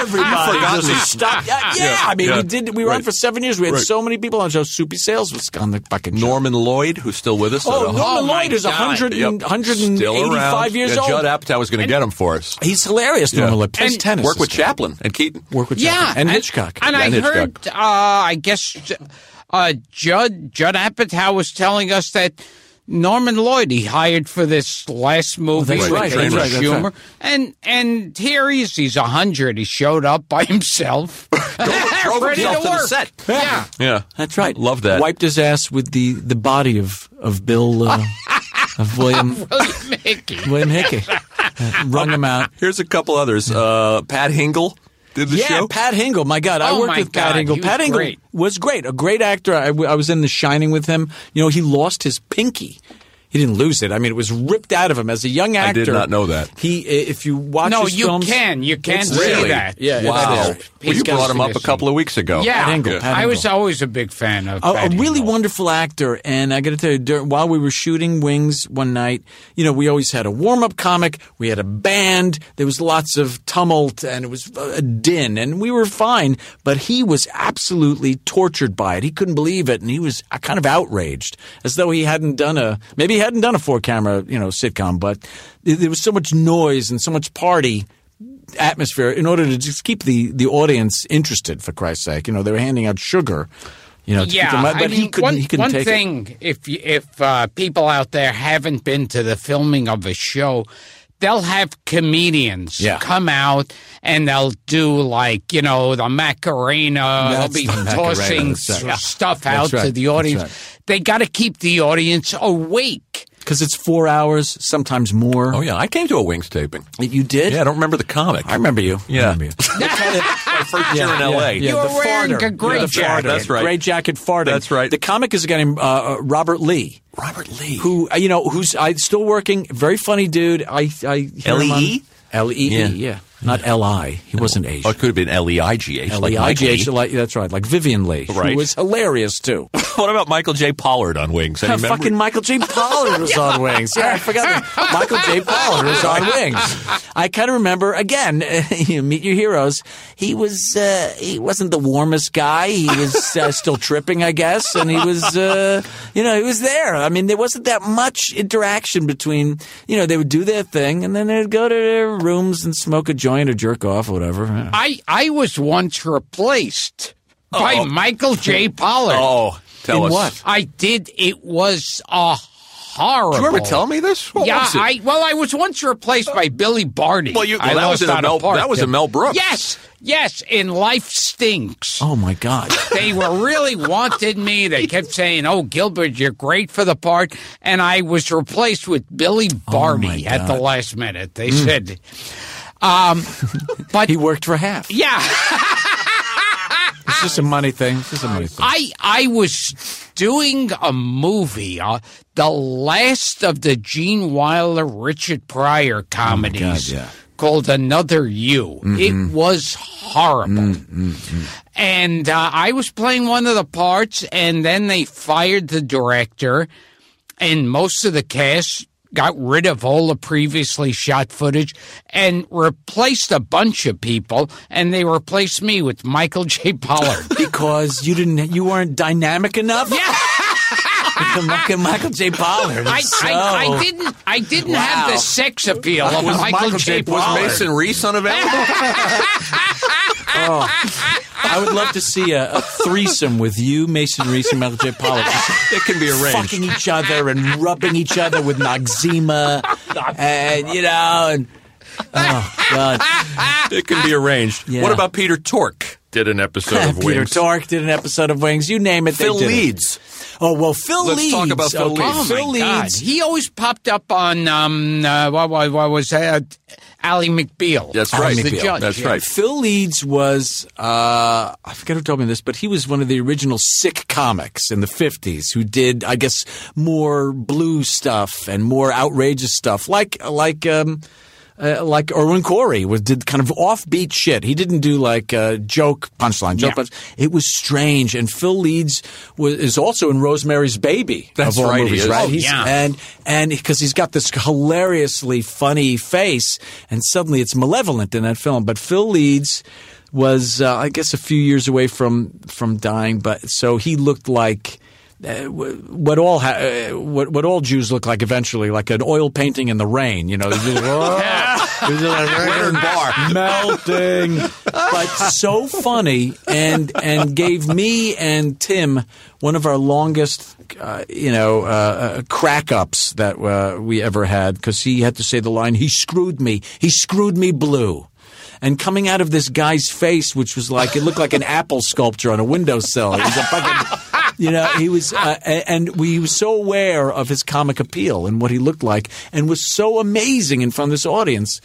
everybody. forgotten just these- stopped. Yeah, yeah. Yeah, I mean, yeah. we did. We were on for seven years. We had Right. so many people on the show. Soupy Sales was on the fucking show. Norman Lloyd, who's still with us. Oh, Norman Oh, Lloyd is God. 100 and, Yep. 185 years yeah, old. Judd Apatow was going to get him for us. He's hilarious, Norman Yeah. Lloyd. Plays And tennis. Work with guy. Chaplin and Keaton. Work with Yeah, Chaplin. and, Hitchcock. And Yeah, I Hitchcock. heard, uh, I guess, uh, Judd Judd Apatow was telling us that Norman Lloyd he hired for this last movie that's with right, Amy right, that's Schumer, right. and and here he is. He's a hundred. He showed up by himself, *laughs* drove ready himself to the work. set. Yeah. Yeah, That's right. Love that. Wiped his ass with the, the body of of Bill uh, *laughs* of William William Hickey. William Hickey. Uh, wrung him out. Here's a couple others. Uh, Pat Hingle did the yeah, show. Pat Hingle. My God, I Oh, worked my with Pat God, Hingle. Pat Hingle great. was great. A great actor. I was in The Shining with him. You know, he lost his pinky. He didn't lose it. I mean, it was ripped out of him as a young actor. I did not know that. He, if you watch No, his you films, can. You can it's see there. that. Yeah, wow. there. Well, you brought him up a couple of weeks ago. Yeah, Hingle, Pat I was always a big fan of a, Pat a really Hingle. wonderful actor. And I got to tell you, dur while we were shooting Wings one night, you know, we always had a warm up comic, we had a band, there was lots of tumult, and it was a din, and we were fine. But he was absolutely tortured by it. He couldn't believe it, and he was uh, kind of outraged, as though he hadn't done a maybe he hadn't done a four camera, you know, sitcom, but there was so much noise and so much party atmosphere in order to just keep the, the audience interested. For Christ's sake, you know they were handing out sugar, you know. To Yeah, keep them, but I he mean, couldn't. one, he couldn't one take it. thing, if if uh, people out there haven't been to the filming of a show, they'll have comedians Yeah. come out and they'll do like you know the Macarena. They'll be the tossing right. stuff out to the audience. right. They got to keep the audience awake. Because it's four hours, sometimes more. Oh yeah, I came to a Wings taping. You did? Yeah, I don't remember the comic. I remember you. Yeah. I remember you. *laughs* my first year in L.A. Yeah, You were the wearing farter. a great Yeah, the jacket. farter. That's right. Great jacket farting. That's right. The comic is a guy named uh, uh, Robert Lee. Robert Lee. who uh, you know who's I still working. Very funny dude. I I hear him on- L.E.E.? L E E. Yeah. Not L I. He wasn't Asian. Oh, it could have been L E I G H. L like E I G H. That's right. Like Vivien Leigh, Right. who was hilarious too. *laughs* What about Michael J. Pollard on Wings? Any? *laughs* Fucking Michael J. Pollard was on *laughs* Wings. Yeah, I forgot that. Michael J. Pollard was on Wings. I kind of remember again. you meet your heroes. He was uh, he wasn't the warmest guy. He was uh, still tripping, I guess, and he was uh, you know he was there. I mean, there wasn't that much interaction between you know they would do their thing and then they'd go to their rooms and smoke a joint or jerk off or whatever. I I was once replaced by oh. Michael J. *laughs* Pollard. Oh, tell In us. what? I did. It was a horrible. Do you remember telling me this? What yeah, was it? I well, I was once replaced by Billy Barty. Well, you- I that was in a on Mel- part that was to- in Mel Brooks. Yes, yes. In Life Stinks. Oh my God! *laughs* They were really wanted me. They kept saying, "Oh, Gilbert, you're great for the part," and I was replaced with Billy oh, Barty Oh, at the last minute. They mm. said, um, but *laughs* He worked for half. yeah. *laughs* It's just a money thing. It's just a money thing. I I was doing a movie, uh, the last of the Gene Wilder Richard Pryor comedies, yeah. called Another You. It was horrible, and uh, I was playing one of the parts, and then they fired the director, and most of the cast. Got rid of all the previously shot footage and replaced a bunch of people, and they replaced me with Michael J. Pollard. *laughs* because you didn't you weren't dynamic enough. Yeah. *laughs* Michael, Michael J. Pollard. I, so- I, I didn't I didn't have the sex appeal of Was Michael, Michael J. J. Was Mason Reese unavailable? *laughs* Oh. I would love to see a, a threesome with you, Mason Reese, and Michael J. Pollard. it can be arranged. fucking each other and rubbing each other with Noxzema, and you know, and oh god, It can be arranged. Yeah. What about Peter Tork? Did an episode of *laughs* Peter Wings. Tork did an episode of Wings. You name it, they Phil did it. Leeds. Oh well, Phil Let's Leeds. talk about Phil okay, Leeds. Oh Phil my God! Leeds. He always popped up on um uh, what, what, what was that? Ally McBeal. That's as right. The judge. That's yeah. right. Phil Leeds was, uh, I forget who told me this, but he was one of the original sick comics in the 50s who did, I guess, more blue stuff and more outrageous stuff, like, like, um, uh, like Irwin Corey was did kind of offbeat shit. He didn't do like uh, joke punchline, joke Yeah. punch. It was strange. And Phil Leeds was, is also in Rosemary's Baby. That's of all right, he movies, is. right? Oh, yeah. and and because he's got this hilariously funny face, and suddenly it's malevolent in that film. But Phil Leeds was, uh, I guess, a few years away from from dying, but so he looked like. Uh, what all ha- uh, what what all Jews look like eventually, like an oil painting in the rain, you know. They're just, they're just like, melting, but so funny, and and gave me and Tim one of our longest, uh, you know, uh, uh, crack ups that uh, we ever had because he had to say the line, "He screwed me, he screwed me blue." And coming out of this guy's face, which was like it looked like an apple sculpture on a windowsill. It was a fucking, you know, he was, uh, and we he was so aware of his comic appeal and what he looked like, and was so amazing in front of this audience.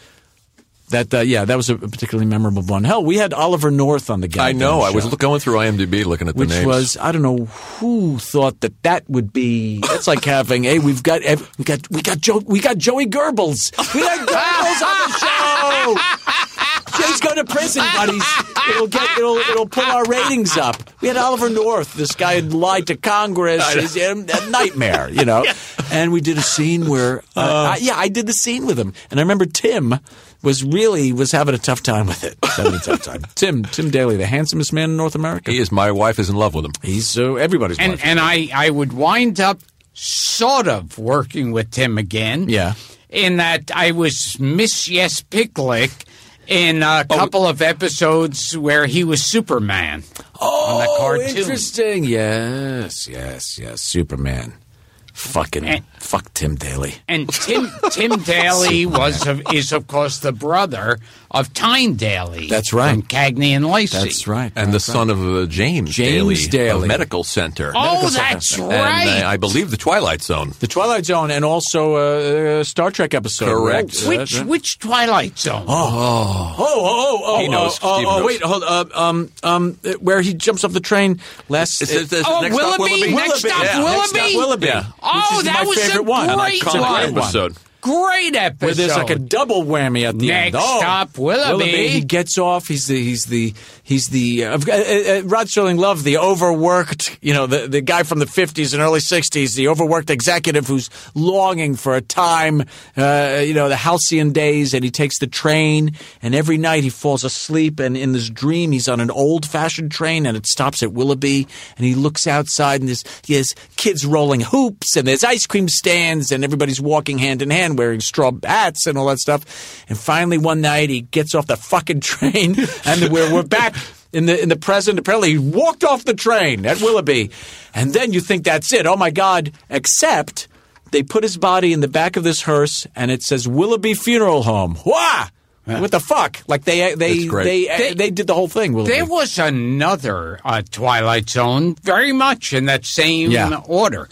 That uh, yeah, that was a particularly memorable one. Hell, we had Oliver North on the guy. I know. I was going through IMDb looking at the which names. was I don't know who thought that that would be. That's like having hey, we've got we got we got Joe we got Joey Goebbels. We got Goebbels on the show. Jay's going to prison, buddies. It'll get it'll it'll pull our ratings up. We had Oliver North. This guy had lied to Congress. He's a, a nightmare, you know. And we did a scene where uh, I, yeah, I did the scene with him, and I remember Tim was really was having a tough time with it. *laughs* Having a tough time. Tim Tim Daly, the handsomest man in North America. he is. My wife is in love with him. He's uh, everybody's and wife. and I I would wind up sort of working with Tim again. Yeah. In that I was Mxyzptlk in a Oh. couple of episodes where he was Superman. oh, cartoon. interesting. Yes, yes, yes. Superman. Fucking And- fuck Tim Daly. And Tim Tim *laughs* Daly was of, is of course the brother of Tyne Daly. That's right. From Cagney and Lacey. That's right. And the That's son of uh, James, James Daly. of Medical Center. Oh, that's and, right. uh, I believe the Twilight Zone. The Twilight Zone and also a, a Star Trek episode. Correct. right? which Uh, which Twilight Zone? Oh, oh, oh, oh, He knows. Oh, oh, Steve oh, knows. wait, hold, uh, um, um, uh, where he jumps off the train last. Is it- is it Oh, next stop Willoughby? Next stop, Yeah. Willoughby? Next stop, Willoughby. Yeah. Oh, which is that my was a favorite one. great Iconic one. episode. Great episode. Where there's like a double whammy at the Next end. Oh, stop, Willoughby. He gets off. He's the he's the he's the uh, uh, uh, Rod Serling loved the overworked. You know the the guy from the fifties and early sixties, the overworked executive who's longing for a time. Uh, you know the halcyon days, and he takes the train, and every night he falls asleep, and in this dream he's on an old fashioned train, and it stops at Willoughby, and he looks outside, and there's he has kids rolling hoops, and there's ice cream stands, and everybody's walking hand in hand wearing straw hats and all that stuff. And finally, one night, he gets off the fucking *laughs* train, and we're, we're back in the in the present. Apparently, he walked off the train at Willoughby, and then you think that's it. Oh my God! Except they put his body in the back of this hearse, and it says Willoughby Funeral Home. Wah! What the fuck? Like they they they, they they did the whole thing. Willoughby. There was another uh, Twilight Zone, very much in that same Yeah. order,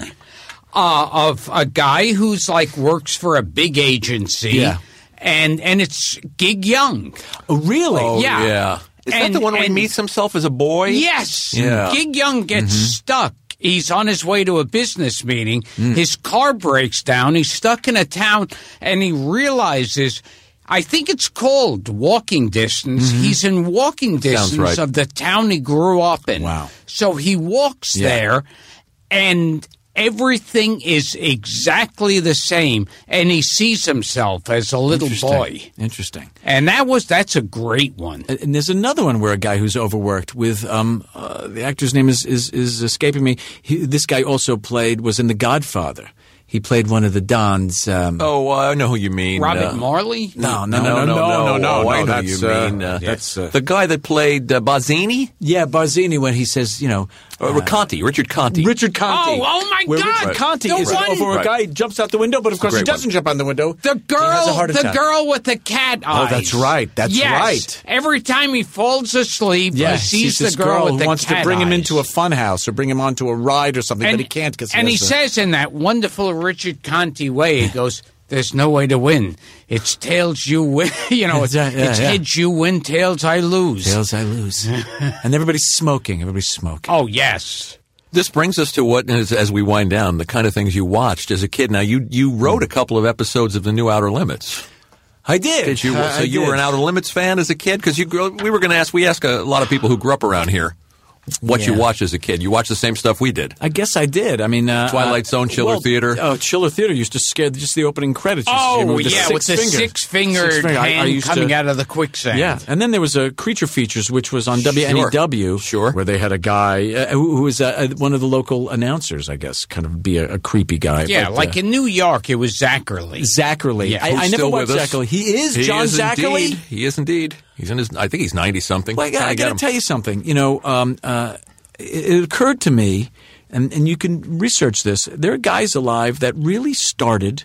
uh, of a guy who's like works for a big agency, Yeah. and and it's Gig Young. Oh, really? Oh, Yeah. yeah. Is And- that the one where he meets himself as a boy? Yes, Yeah. Gig Young gets mm-hmm. stuck. He's on his way to a business meeting. Mm. His car breaks down. He's stuck in a town, and he realizes. I think it's called walking distance. Mm-hmm. He's in walking distance right. of the town he grew up in. Wow. So he walks Yeah. there, and everything is exactly the same, and he sees himself as a little Interesting. boy. Interesting. And that was that's a great one. And there's another one where a guy who's overworked with um, uh, the actor's name is is, is escaping me. He, this guy also played was in The Godfather. He played one of the Dons. Um, Oh, uh, I know who you mean. Robert uh, Marley? no, no, no, no, no, no, no, Oh, I know That's you uh, mean. Uh, that's uh, the guy that played uh, Bazzini? yeah, Barzini when he says, you know, Uh, Conte, Richard Conte. Richard Conte. Oh, oh my where God! Richard Conte The is one- over a Right. guy jumps out the window, but of course he doesn't jump out the window. The He has a girl, heart the attack. girl with the cat eyes. Oh, that's right. That's Yes. right. Every time he falls asleep, Yeah, he sees the this girl, with who the wants cat to bring him into a fun house or bring him onto a ride or something, but he can't because and he has a- says in that wonderful Richard Conte way, he goes, "There's no way to win. It's tails you win. *laughs* you know, it's, Yeah, yeah, it's yeah. heads you win, tails I lose." Tails I lose. *laughs* and everybody's smoking. Everybody's smoking. Oh yes. This brings us to what, as, as we wind down, the kind of things you watched as a kid. Now, you you wrote a couple of episodes of the new Outer Limits. I did. Did you? I- so I you were an Outer Limits fan as a kid? Because you, grew- we were going to ask. We ask a lot of people who grew up around here what you Yeah. watched as a kid. You watched the same stuff we did. I guess I did. I mean, uh, Twilight uh, Zone, Chiller well, Theater. Oh, Chiller Theater used to scare just the opening credits. used to Oh with the yeah, six with the six fingered Six finger. I- I hand coming to- out of the quicksand. Yeah, and then there was a Creature Features, which was on WNEW, Sure. where they had a guy uh, who, who was uh, one of the local announcers, I guess, kind of be a, a creepy guy. Yeah, but, like uh, in New York, it was Zacherley. Zacherley. Yeah. I, Who's I never still watched with us? Zacherley. He is He John is Zacherley. Indeed. He is indeed. He's in his. I think he's ninety something. Well, I, got- I got to tell you something. You know, um, uh, it, it occurred to me, and, and you can research this. There are guys alive that really started,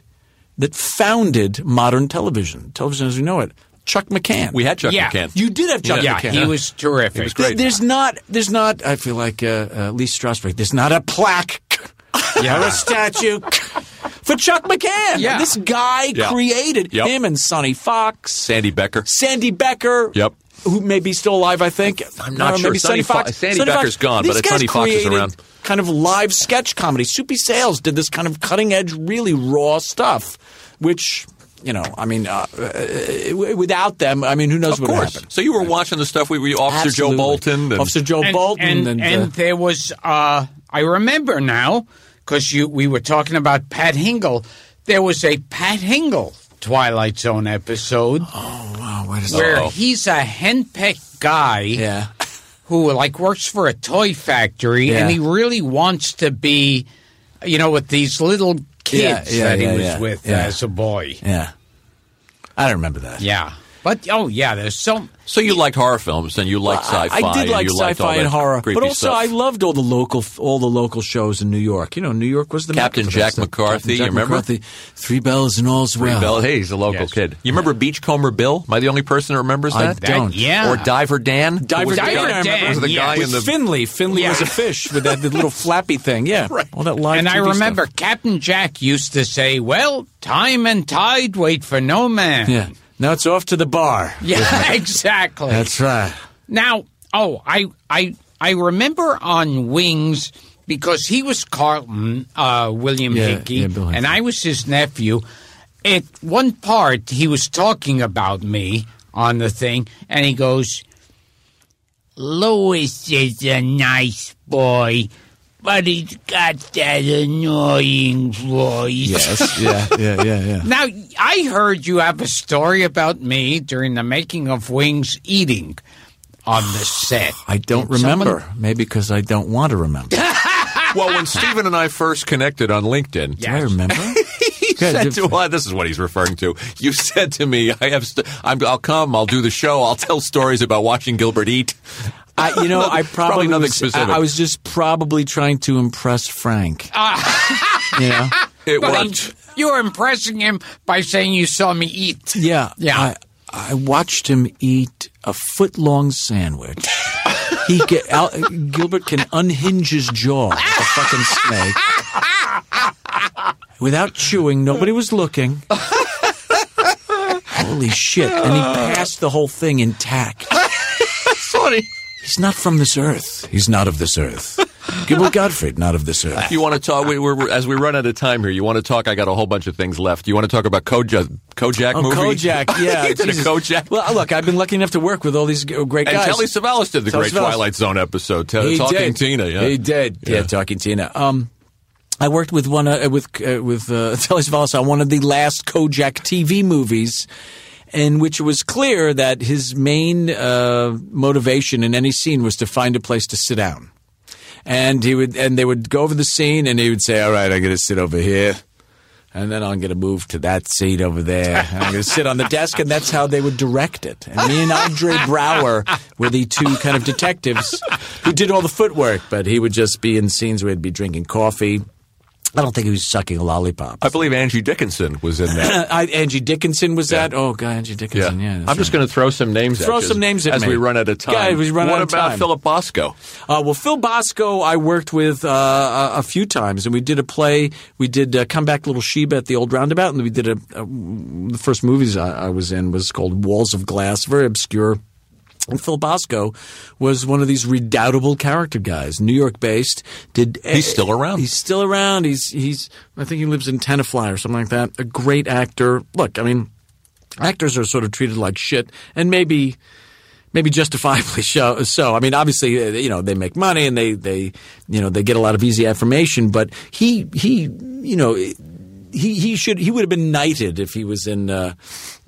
that founded modern television, television as we know it. Chuck McCann. We had Chuck Yeah. McCann. you did have Chuck yeah, McCann. he was terrific. He was great. There's not. There's not. I feel like uh, uh, Lee Strasberg. There's not a plaque Yeah. or a statue for Chuck McCann. Yeah. This guy Yeah. created Yep. him and Sonny Fox, Sandy Becker. Sandy Becker. Yep. Who may be still alive? I think. I'm not Or sure. Maybe Sonny Sonny Fo- Fox. Sandy Sonny Becker's gone, These but guys Sonny Fox is around. Kind of live sketch comedy. Soupy Sales did this kind of cutting edge, really raw stuff, which. You know, I mean, uh, uh, without them, I mean, who knows Of what would course. happen? So you were watching the stuff we were Officer Joe Bolton. And, Officer Joe and, Bolton, and, and, and uh, there was uh, I remember now because you we were talking about Pat Hingle. There was a Pat Hingle Twilight Zone episode oh, wait a where Uh-oh. he's a henpecked guy Yeah. who like works for a toy factory Yeah. and he really wants to be, you know, with these little kids Yeah, yeah, that he was with as a boy. Yeah. I don't remember that. Yeah, but oh yeah, there's so so you liked horror films and you liked sci-fi. I did like you liked all sci-fi and horror, but also stuff. I loved all the local all the local shows in New York. You know, New York was the Captain mecca Jack. McCarthy, Captain you remember? McCarthy, Three bells and all's well. Bell, hey, he's a local Yes. kid. You remember Beachcomber Bill? Am I the only person that remembers I don't. yeah. Or Diver Dan? Who Diver was the Dan, guy- Dan, Was the yeah. guy With in the Finley. Finley Yeah. was a fish with that the little flappy thing. Yeah, *laughs* Right. All that live and I remember stuff. Captain Jack used to say, "Well, time and tide wait for no man." Yeah. Now it's off to the bar. *laughs* Yeah, *laughs* exactly. That's right. Now, oh, I I I remember on Wings because he was Carlton, uh, William Yeah, Hickey, yeah, Hickey. and I was his nephew. At one part, he was talking about me on the thing, and he goes, "Louis is a nice boy." But he's got that annoying voice. Yes. *laughs* yeah. Yeah. Yeah. Yeah. Now, I heard you have a story about me during the making of Wings eating on the set. I don't Did someone- remember. Maybe because I don't want to remember. *laughs* well, when Steven and I first connected on LinkedIn, Do I remember? *laughs* he said to well, this is what he's referring to. You said to me, "I have, st- I'm, I'll come, I'll do the show, I'll tell stories about watching Gilbert eat." I, you know, I Probably probably, nothing was, specific. I, I was just probably trying to impress Frank. *laughs* Ah. you know? It But worked. you were impressing him by saying you saw me eat. Yeah, Yeah. I, I watched him eat a foot long sandwich. he get Al, Gilbert can unhinge his jaw like a fucking snake without chewing. Nobody was looking. Holy shit! And he passed the whole thing intact. *laughs* Funny. He's not from this earth. He's not of this earth. *laughs* Gilbert Gottfried, not of this earth. You want to talk? We, we're, as we run out of time here, you want to talk? I got a whole bunch of things left. You want to talk about Kojak? Kojak Oh, movie? Kojak, *laughs* yeah. you did a Kojak. Well, look, I've been lucky enough to work with all these great guys. and guys. Telly Savalas did the Telly great Savalas. Twilight Zone episode, t- He Talking did. Tina. Yeah, He did. Yeah, Yeah. Talking Tina. Um, I worked with one uh, with uh, with uh, *laughs* Telly Savalas on one of the last Kojak TV movies, in which it was clear that his main uh, motivation in any scene was to find a place to sit down, and he would and they would go over the scene, and he would say, "All right, I'm going to sit over here." And then I'm going to move to that seat over there. I'm going to sit on the desk, and that's how they would direct it. And me and Andre Braugher were the two kind of detectives who did all the footwork, but he would just be in scenes where he'd be drinking coffee. I don't think he was sucking a lollipop. I believe Angie Dickinson was in that. *laughs* I, Angie Dickinson was that? Oh, God, Angie Dickinson. Yeah, that's I'm just going to throw some names at Throw some names at as me. we run out of time. Yeah, we run what out of about. Philip Bosco? Uh, well, Phil Bosco, I worked with uh, a, a few times, and we did a play. We did uh, Come Back, Little Sheba at the Old Roundabout, and we did a, a the first movies I, I was in was called Walls of Glass, very obscure. And Phil Bosco was one of these redoubtable character guys, New York based. Did He's still around. He's still around. He's he's. I think he lives in Tenafly or something like that. A great actor. Look, I mean, actors are sort of treated like shit, and maybe maybe justifiably *laughs* so. so. I mean, obviously, uh, you know, they make money and they, they, you know, they get a lot of easy affirmation. But he, he, you know, he, he should, he would have been knighted if he was in, uh,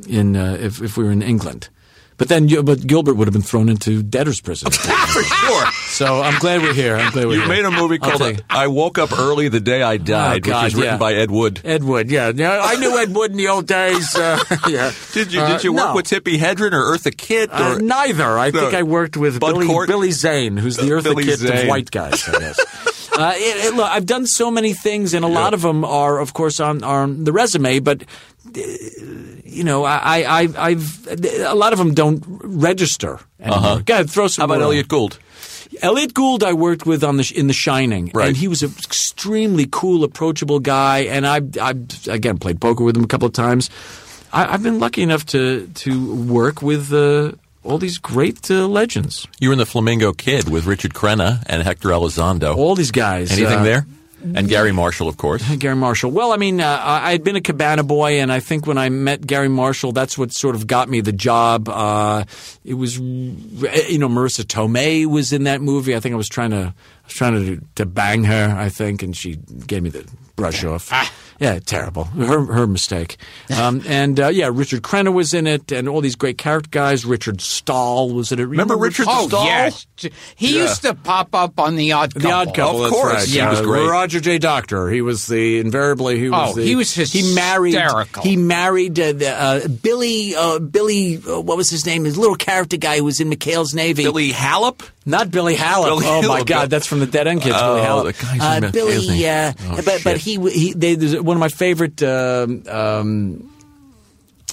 in, uh, if, if we were in England. But then, you- but Gilbert would have been thrown into debtor's prison. *laughs* For sure. so I'm glad we're here. I'm glad we're You here. made a movie called tell. I Woke Up Early the Day I Died, Oh, God, which is written yeah. by Ed Wood. Ed Wood, yeah, yeah. I knew Ed Wood in the old days. Uh, *laughs* yeah. Did you Uh, did you work no. with Tippi Hedren or Eartha Kitt? Or, Uh, neither. I think I worked with Bud Billy, Billy Zane, who's the Uh, Eartha Billy Kitt Zane. of white guys, I guess. *laughs* uh, it, it- look, I've done so many things, and a lot of them are, of course, on, on the resume. But uh, you know, I, I, I've, a lot of them don't register anymore. Go ahead, throw some. Uh-huh. How about. Elliott Gould? Elliott Gould, I worked with on the in The Shining, Right. and he was an extremely cool, approachable guy. And I, I again played poker with him a couple of times. I, I've been lucky enough to to work with uh, all these great uh, legends. You were in the Flamingo Kid with Richard Crenna and Hector Elizondo. All these guys. Anything uh, there? And Garry Marshall, of course. *laughs* Garry Marshall. Well, I mean, uh, I had been a Cabana boy, and I think when I met Garry Marshall, that's what sort of got me the job. Uh, it was, you know, Marisa Tomei was in that movie. I think I was trying to, I was trying to to bang her. I think, and she gave me the brush off. Yeah, terrible. Her her mistake. Um, *laughs* and uh, yeah, Richard Crenna was in it, and all these great character guys. Richard Stahl was in it. Remember Richard Oh Stahl? yes, he used to pop up on the Odd Couple. The Odd Couple, Of that's course. right. He was Uh, great. Roger J. Doctor. He was the invariably. He was Oh, the, he was hysterical. He married. He married uh, the, uh, Billy. Uh, Billy. Uh, what was his name? His little character guy who was in McHale's Navy. Billy Halop? Not Billy Halop. Billy oh my Halop. God, that's from the Dead End Kids. Billy Oh, Halop. the guy's uh, Billy. Navy. Uh, Oh, but but he he. They, there's one of my favorite. Um, um,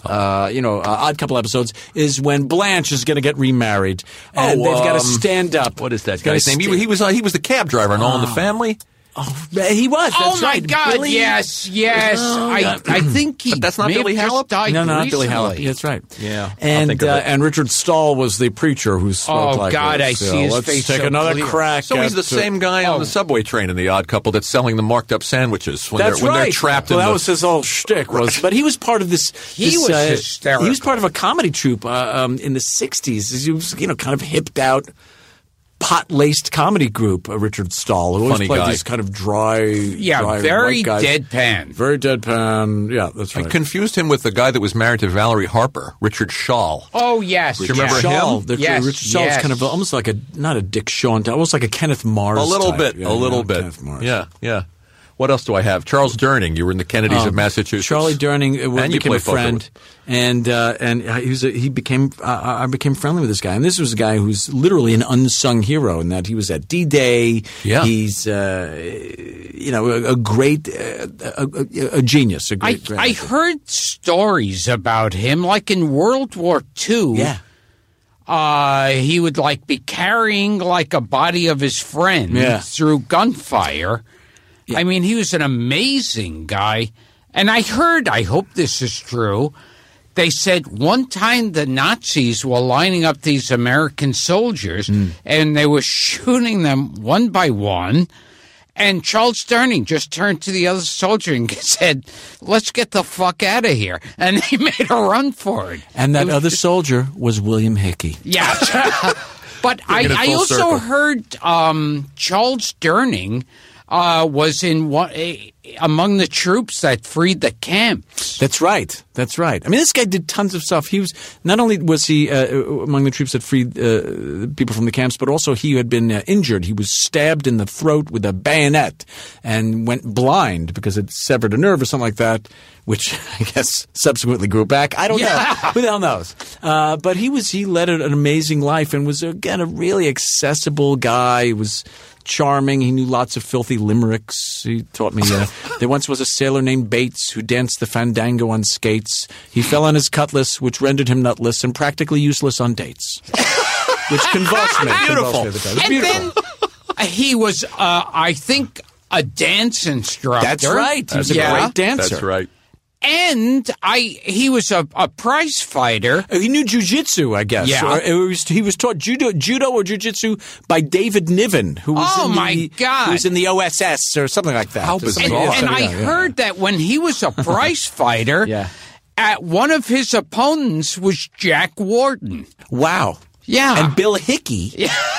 uh, you know, uh, odd couple episodes is when Blanche is going to get remarried, and Oh, they've got to um, stand up. What is that guy's name? He, he was uh, he was the cab driver in All in the Family. Oh, he was. Oh that's my right. God! Billy- Yes, yes. I, I think he. But that's not may Billy just Halop? died No, no, not Billy recently. Halop. That's right. Yeah, I'll and think of uh, it. and Richard Stahl was the preacher who spoke Oh, like God, this. I So see his let's face take so another clear. crack. So he's the same guy on the subway train in the Odd Couple that's selling the marked up sandwiches when That's they're when right. they're trapped well, in that the was his whole shtick. Was, but he was part of this. He this, was uh, hysterical. He was part of a comedy troupe uh, um, in the '60s. He was, you know, kind of hipped out, pot-laced comedy group. Uh, Richard Stahl, who always Funny played guy. these kind of dry, Yeah, dry very white guys. deadpan. very deadpan. Yeah, that's I right. confused him with the guy that was married to Valerie Harper, Richard Schaal. Oh yes, you remember yes. Schaal, him? the- Yes, Richard Schaal is kind of almost like a not a Dick Shawn, almost like a Kenneth Mars. A little type. bit, Yeah, a little yeah, bit. Kenneth Mars. Yeah, yeah. What else do I have? Charles Durning. You were in the Kennedys of Massachusetts. Charlie Durning uh, And you became a friend, and uh, and he was a, he became uh, I became friendly with this guy, and this was a guy who's literally an unsung hero in that he was at D Day. Yeah. he's uh, you know a, a great uh, a, a, a genius. A I, great, great I heard stories about him, like in World War II. yeah. uh, he would like be carrying like a body of his friend Yeah. through gunfire. I mean, he was an amazing guy. And I heard, I hope this is true, they said one time the Nazis were lining up these American soldiers and they were shooting them one by one. And Charles Durning just turned to the other soldier and *laughs* said, Let's get the fuck out of here. And he *laughs* made a run for it. And that other soldier was William Hickey. Yeah. *laughs* but I, I also circle. heard um, Charles Durning uh, was in one, among the troops that freed the camps. That's right. That's right. I mean, this guy did tons of stuff. He was not only was he uh, among the troops that freed uh, people from the camps, but also he had been uh, injured. He was stabbed in the throat with a bayonet and went blind because it severed a nerve or something like that. Which *laughs* I guess subsequently grew back. I don't know. *laughs* Who the hell knows? Uh, but he was he led an amazing life and was again a really accessible guy. He was charming. He knew lots of filthy limericks. He taught me. Uh, *laughs* there once was a sailor named Bates who danced the fandango on skates. He fell on his cutlass, which rendered him nutless and practically useless on dates. *laughs* which convulsed me. Beautiful. Convulsed me the. It was and beautiful. then he was, uh, I think, a dance instructor. That's right. He was a Yeah. great dancer. That's right. And I, he was a, a prize fighter. He knew jujitsu, I guess. Yeah. Or it was, he was taught judo, judo or jujitsu by David Niven, who was Oh, in my the, God. who was in the OSS or something like that. How Or something- And, bizarre. yeah, and I like that, yeah. heard that when he was a *laughs* prize fighter, Yeah. at one of his opponents was Jack Warden. Wow. Yeah. And Bill Hickey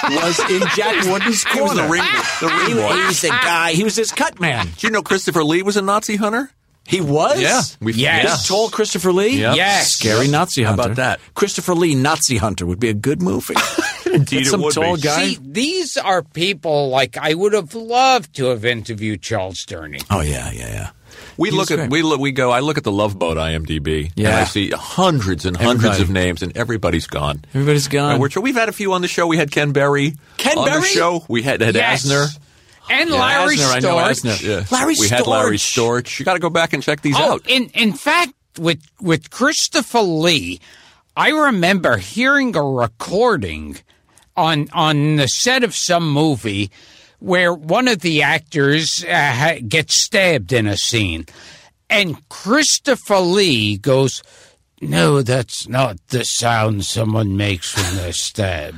was in Jack *laughs* Warden's corner. He was the ring, the ring *laughs* He was a guy. He was his cut man. Did you know Christopher Lee was a Nazi hunter? He was. Yeah. We, Yes. Big, tall Christopher Lee. Yep. Yes. Scary Nazi How hunter. about that? Christopher Lee, Nazi hunter, would be a good movie. *laughs* Indeed, That's it some would tall be. guy. See, these are people like I would have loved to have interviewed Charles Durning. oh yeah, yeah, yeah. We He look was at great. we look, we go. I look at the Love Boat IMDb, and Yeah. I see hundreds and hundreds Everybody. of names, and everybody's gone. Everybody's gone. And we're, we've had a few on the show. We had Ken Berry Ken on the Berry? show. We had, had Yes. Asner. And Yeah, Larry Asner, Storch. Yeah. Larry we had Larry Storch. Storch. You got to go back and check these Oh, out. in in fact, with with Christopher Lee, I remember hearing a recording on on the set of some movie where one of the actors uh, gets stabbed in a scene, and Christopher Lee goes. No, that's not the sound someone makes when they're stabbed.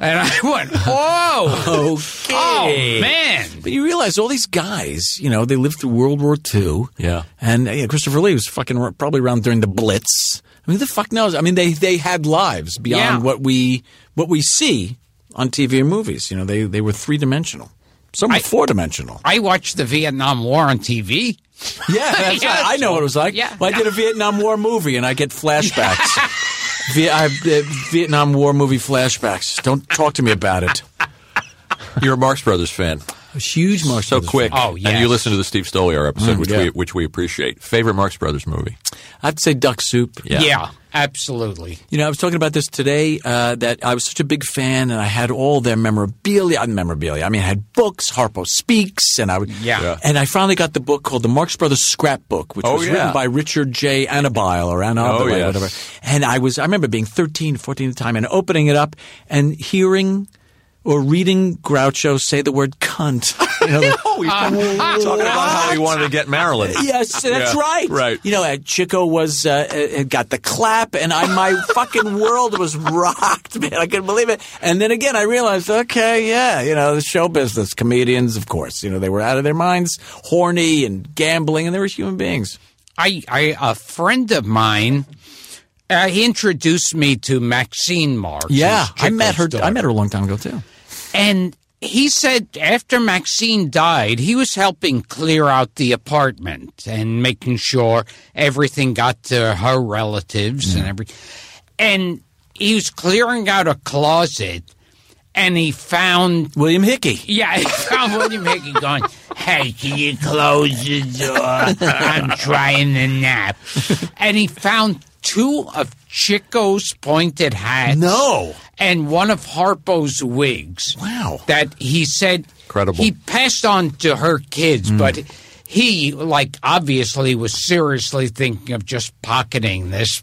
And I went, "Whoa, Okay. oh man!" But you realize all these guys, you know, they lived through World War II. Yeah. And uh, yeah, Christopher Lee was fucking probably around during the Blitz. I mean, who the fuck knows? I mean, they they had lives beyond Yeah. what we what we see on TV and movies. You know, they they were three dimensional. Some were four dimensional. I watched the Vietnam War on TV. *laughs* Yeah, that's Yeah, right. I know what it was like. yeah. Well, I did a Vietnam War movie, and I get flashbacks. *laughs* Vi- uh, Vietnam War movie flashbacks. Don't talk to me about it. You're a Marx Brothers fan. A huge Marx So Brothers quick. fan. Oh, And you listen to the Steve Stoliar episode, which yeah. we which we appreciate. Favorite Marx Brothers movie? I'd say Duck Soup. Yeah. absolutely. You know, I was talking about this today. Uh, that I was such a big fan, and I had all their memorabilia. uh, Memorabilia. I mean, I had books. Harpo Speaks, and I would. Yeah. Yeah. And I finally got the book called the Marx Brothers Scrapbook, which Oh, was yeah. written by Richard J. Anobile or Anobile, Oh, yes. whatever. And I was. I remember being 13, 14 at the time, and opening it up and hearing. Or reading Groucho say the word cunt. *laughs* You know, the- *laughs* Oh, he's *laughs* talking about how he wanted to get Marilyn. Yes, that's Yeah, right. right. You know, uh, Chico was uh, uh, got the clap, and I, my fucking world was rocked, man. I couldn't believe it. And then again, I realized, okay, yeah, you know, the show business, comedians, of course, you know, they were out of their minds, horny and gambling, and they were human beings. I, I a friend of mine, uh, he introduced me to Maxine Marx. Yeah, I met her. Chico's I met her a long time ago too. And he said after Maxine died, he was helping clear out the apartment and making sure everything got to her relatives and every. And he was clearing out a closet, and he found William Hickey. Yeah, I found William Hickey going, Hey, can you close the door? I'm trying to nap. And he found two of Chico's pointed hats. No. And one of Harpo's wigs. Wow. That he said Incredible. he passed on to her kids, Hmm. but he, like, obviously was seriously thinking of just pocketing this.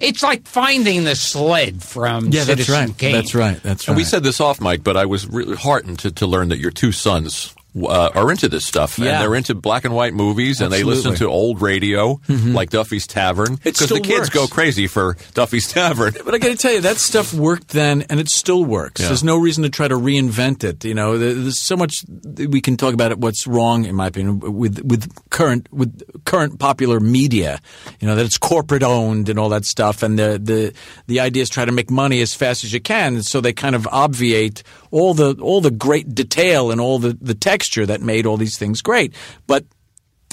It's like finding the sled from Yeah, that's right. Kane. That's right. That's right. And we said this off, Mike, but I was really heartened to, to learn that your two sons uh, are into this stuff. Yeah. And they're into black and white movies, and they listen to old radio, like Duffy's Tavern. Because the kids works. go crazy for Duffy's Tavern. But I got to tell you, that stuff worked then, and it still works. Yeah. There's no reason to try to reinvent it. You know, there's so much we can talk about. It, what's wrong, in my opinion, with with current with current popular media. You know that it's corporate owned and all that stuff, and the the the idea is try to make money as fast as you can. So they kind of obviate all the all the great detail and all the the texture that made all these things great. But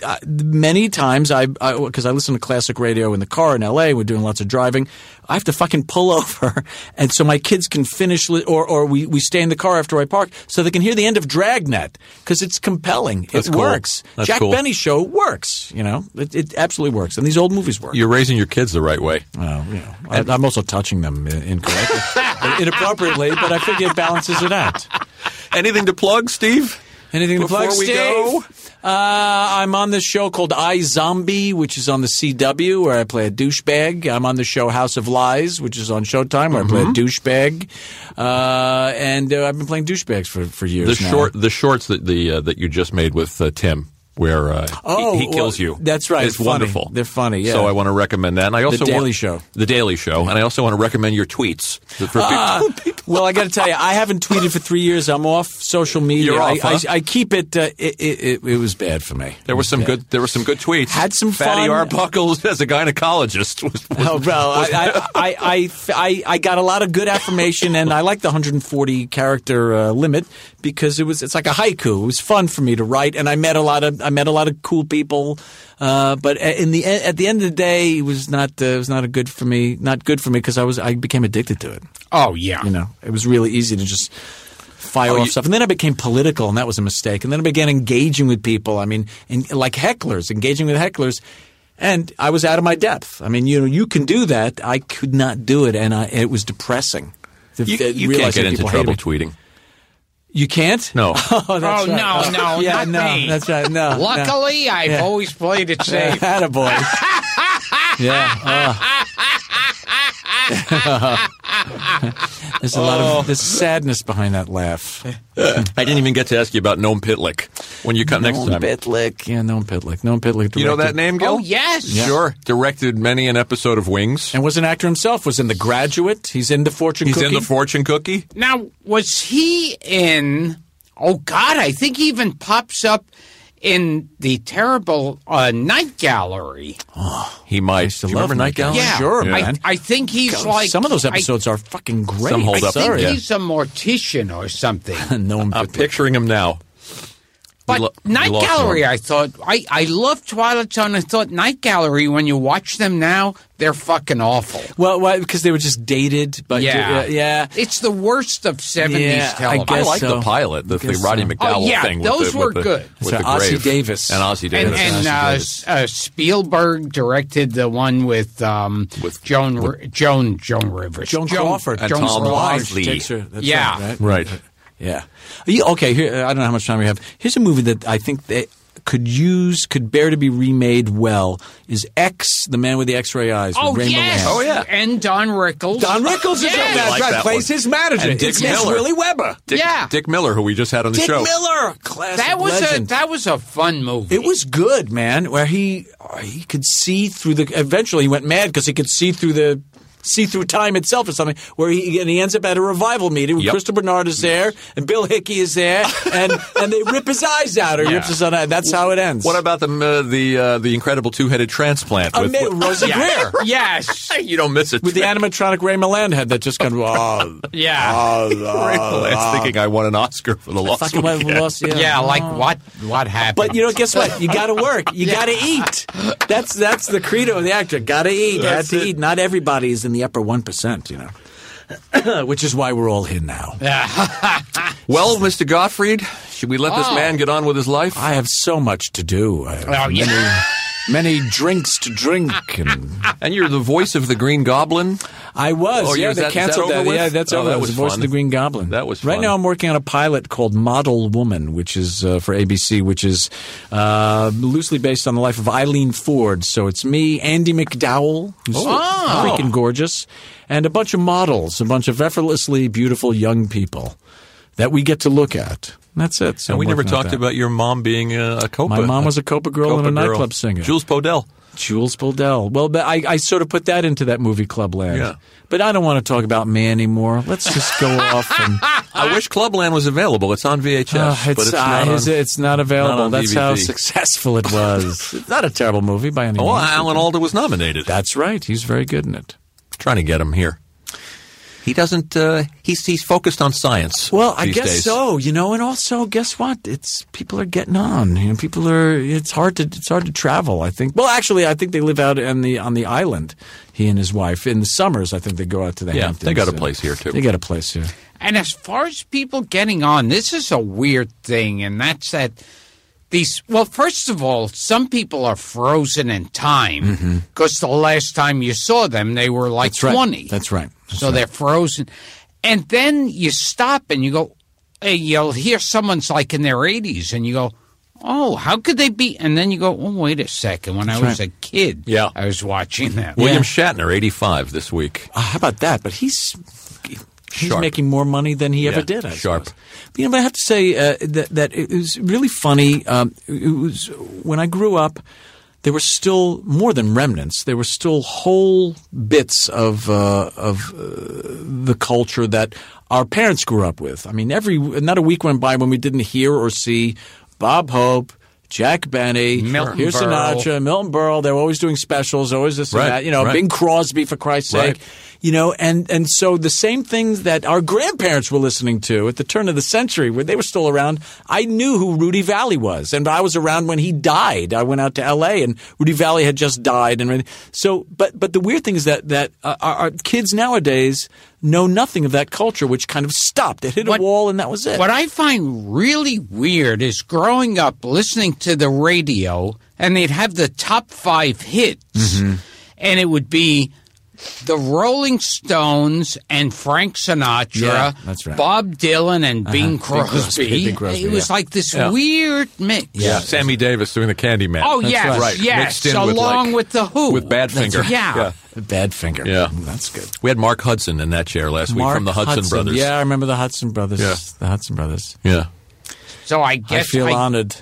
uh, many times I because I, listen to classic radio in the car in L.A. We're doing lots of driving. I have to fucking pull *laughs* over, and so my kids can finish, li- or or we, we stay in the car after I park, so they can hear the end of Dragnet because it's compelling. That's it cool. works. That's Jack cool. Benny show works. You know, it, it absolutely works, and these old movies work. You're raising your kids the right way. Well, you know, I, I'm also touching them incorrectly, *laughs* inappropriately, but I figure it balances it out. Anything to plug, Steve? Anything to Before plug, we Steve? go? Uh, I'm on this show called iZombie, which is on the CW, where I play a douchebag. I'm on the show House of Lies, which is on Showtime, where I play a Mm-hmm. douchebag. Uh, and uh, I've been playing douchebags for, for years The now. short, the shorts that the uh, that you just made with uh, Tim, where uh, Oh, he, he kills well, you. that's right. It's Funny. wonderful. They're funny, yeah. So I want to recommend that. And I also Daily want, Show. The Daily Show, and I also want to recommend your tweets for people. *laughs* Uh, well, I got to tell you, I haven't tweeted for three years. I'm off social media. You're off, I, huh? I, I keep it, uh, it, it, it. Was bad for me. There were some bad. good. There were some good tweets. Had some Fatty fun. Arbuckles as a gynecologist. Was, was, Oh, well, I, *laughs* I, I, I, I, I got a lot of good affirmation, and I like the 140 character uh, limit because it was it's like a haiku. It was fun for me to write, and I met a lot of I met a lot of cool people. Uh, but in the e- at the end of the day, it was not uh, it was not a good for me. Not good for me because I was I became addicted to it. Oh yeah. You know, it was really easy to just fire Oh, off you- stuff. And then I became political, and that was a mistake. And then I began engaging with people. I mean, in, like hecklers, engaging with hecklers. And I was out of my depth. I mean, you know, you can do that. I could not do it, and I, it was depressing. To- you, to you can't realize get into people hate trouble me. tweeting. You can't? No. *laughs* Oh, that's Oh, right. no, no, *laughs* yeah, not no, me. that's right. No, no. Luckily, I've Yeah. always played it safe. *laughs* Attaboy. yeah. oh. *laughs* there's a lot of there's sadness behind that laugh. I didn't even get to ask you about Noam Pitlik when you come next Noam time. Pitlik. Yeah, Noam Pitlik. Noam Pitlik. You know that name, Gil? Oh yes. Sure. Directed many an episode of Wings. And was an actor himself. Was in The Graduate. He's in The Fortune cookie. He's Cookie. in the Fortune Cookie. Now, was he in? Oh God, I think he even pops up in the terrible uh, Night Gallery. He might. to Do you love remember Night Gallery? Yeah, sure, I, man. I think he's God, like some of those I- episodes are fucking great. Some hold I up. think Sorry. he's a mortician or something. *laughs* Noam I'm Pitlik. picturing him now. But lo- Night Gallery, one. I thought I I love Twilight Zone. I thought Night Gallery. When you watch them now, they're fucking awful. Well, why? Because they were just dated. But Yeah, uh, yeah. It's the worst of seventies Yeah, I television. I guess like so. the pilot, the, the Roddy so. McDowell Oh, yeah, thing. those with the, were with the, good. With So the Ossie grave. Davis. and Ossie and Davis. and Ossie uh, Davis. uh, Spielberg directed the one with um, With- Joan Ri- Joan Joan Rivers, Joan Crawford. and Joan Tom Crawford. Wisely. Takes that's Yeah. right, Right. Yeah. You- Okay. Here, I don't know how much time we have. Here's a movie that I think they could use, could bear to be remade well. Is X, the man with the X-ray eyes? Oh Ray yes, Milland. Oh, yeah. and Don Rickles. Don Rickles is Yes. in that. like right, that plays one. his manager. And Dick it's, it's Miller. Willie Weber. Dick, Yeah. Dick Miller, who we just had on the Dick show. Dick Miller, classic That was legend. a that was a fun movie. It was good, man. Where he uh, he could see through the. Eventually, he went mad because he could see through the. See through time itself or something, where he and he ends up at a revival meeting. Where Yep. Crystal Bernard is there and Bill Hickey is there, and *laughs* and they rip his eyes out or he Yeah. rips his eye. out. That's how it ends. What about the uh, the uh, the incredible two headed transplant? Uh, With, Ma- with- *laughs* Rosey Grier *laughs* yes, you don't miss it. with the animatronic Ray Milland head that just kind of oh, yeah, oh, Ray Milland's thinking I won an Oscar for the lost fucking weekend. lost, yeah. yeah. Like what what happened? But you know, guess what? You got to work. You got to eat. That's that's the credo of the actor. Got to eat. Got to eat. Not everybody is in the upper one percent. You know, *coughs* which is why we're all here now. *laughs* Well, Mr. Gottfried, should we let this Oh. man get on with his life? I have so much to do. I have Oh, many, yeah. Many drinks to drink, and *laughs* And you're the voice of the Green Goblin. I was. Oh, yeah, is they that- that canceled over that. Yeah, that's Oh, over. that was the voice fun. of the Green Goblin. That was right now. I'm working on a pilot called Model Woman, which is uh, for ABC, which is uh, loosely based on the life of Eileen Ford. So it's me, Andie MacDowell, who's Oh. freaking gorgeous, and a bunch of models, a bunch of effortlessly beautiful young people that we get to look at. That's it. So And we never talked about your mom being a, a Copa. My mom was a Copa girl and a Copa girl. nightclub singer. Jules Podell. Jules Podell. Well, but I, I sort of put that into that movie Club Land. Yeah. But I don't want to talk about me anymore. Let's just go *laughs* off and I wish Clubland was available. It's on VHS, Uh, it's, but it's uh, not on. it's not available. not That's how successful it was. *laughs* it's not a terrible movie by any means. Oh. Alan Alda was nominated. That's right. He's very good in it. Trying to get him here. He doesn't. Uh, he's he's focused on science. Well, I guess days. so. You know, and also, guess what? It's people are getting on. You know, people are. It's hard to it's hard to travel. I think. Well, actually, I think they live out on the on the island. He and his wife in the summers. I think they go out to the Yeah, Hamptons. they got a place here, too. They got a place here. And as far as people getting on, this is a weird thing, and that's that these. Well, first of all, some people are frozen in time because the last time you saw them, they were like Mm-hmm. That's right. twenty. That's right. That's so right. they're frozen, and then you stop and you go. Hey, you'll hear someone's like in their eighties, and you go. Oh, how could they be? And then you go, oh, wait a second. When I was right. a kid, Yeah. I was watching them. William Shatner, eighty-five this week. Uh, how about that? But he's he's Sharp. making more money than he ever Yeah, did. I sharp. suppose. But, you know, I have to say uh, that that it was really funny. Um, it was when I grew up. There were still more than remnants. There were still whole bits of uh, of uh, the culture that our parents grew up with. I mean, every not a week went by when we didn't hear or see Bob Hope, Jack Benny, Milton here's Berle. Sinatra, Milton Berle. They were always doing specials, always this Right, and that. You know, right. Bing Crosby for Christ's Right. sake. You know, and and so the same things that our grandparents were listening to at the turn of the century, when they were still around, I knew who Rudy Vallée was, and I was around when he died. I went out to L.A. and Rudy Vallée had just died, and so. But but the weird thing is that that uh, our, our kids nowadays know nothing of that culture, which kind of stopped. It hit What- a wall, and that was it. What I find really weird is growing up listening to the radio, and they'd have the top five hits, Mm-hmm. and it would be the Rolling Stones and Frank Sinatra, Yeah, that's right. Uh-huh. Bob Dylan and Bing Crosby. Crosby, Bing Crosby, it was yeah. like this Yeah. weird mix. Yeah. Sammy Davis doing the Candyman. Oh yes, right. yes, Mixed in along with, like- with the Who, with Badfinger. right. Yeah. Badfinger. Yeah. that's good. We had Mark Hudson in that chair last week from the Hudson, Brothers. Yeah, I remember the Hudson Brothers. Yeah. The Hudson Brothers. yeah. So I guess I guess feel honored.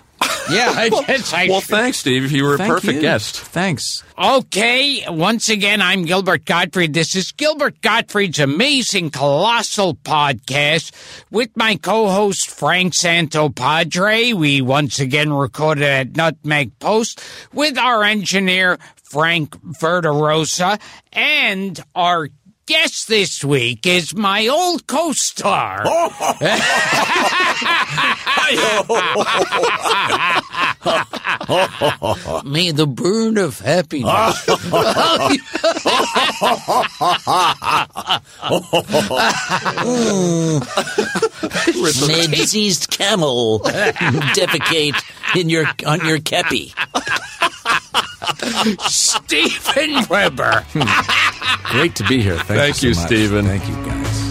Yeah, I guess I Well, thanks, Steve. You were a Thank perfect you. guest. Thanks. Okay, once again, I'm Gilbert Gottfried. This is Gilbert Gottfried's amazing, colossal podcast with my co-host Frank Santopadre. We once again recorded at Nutmeg Post with our engineer Frank Verderosa and our guest this week is my old co-star. *laughs* *laughs* May the burn of happiness *laughs* May diseased camel defecate in your on your kepi. Steven Weber. Hmm. Great to be here. Thank, Thank you, you, so much. Steven. Thank you, guys.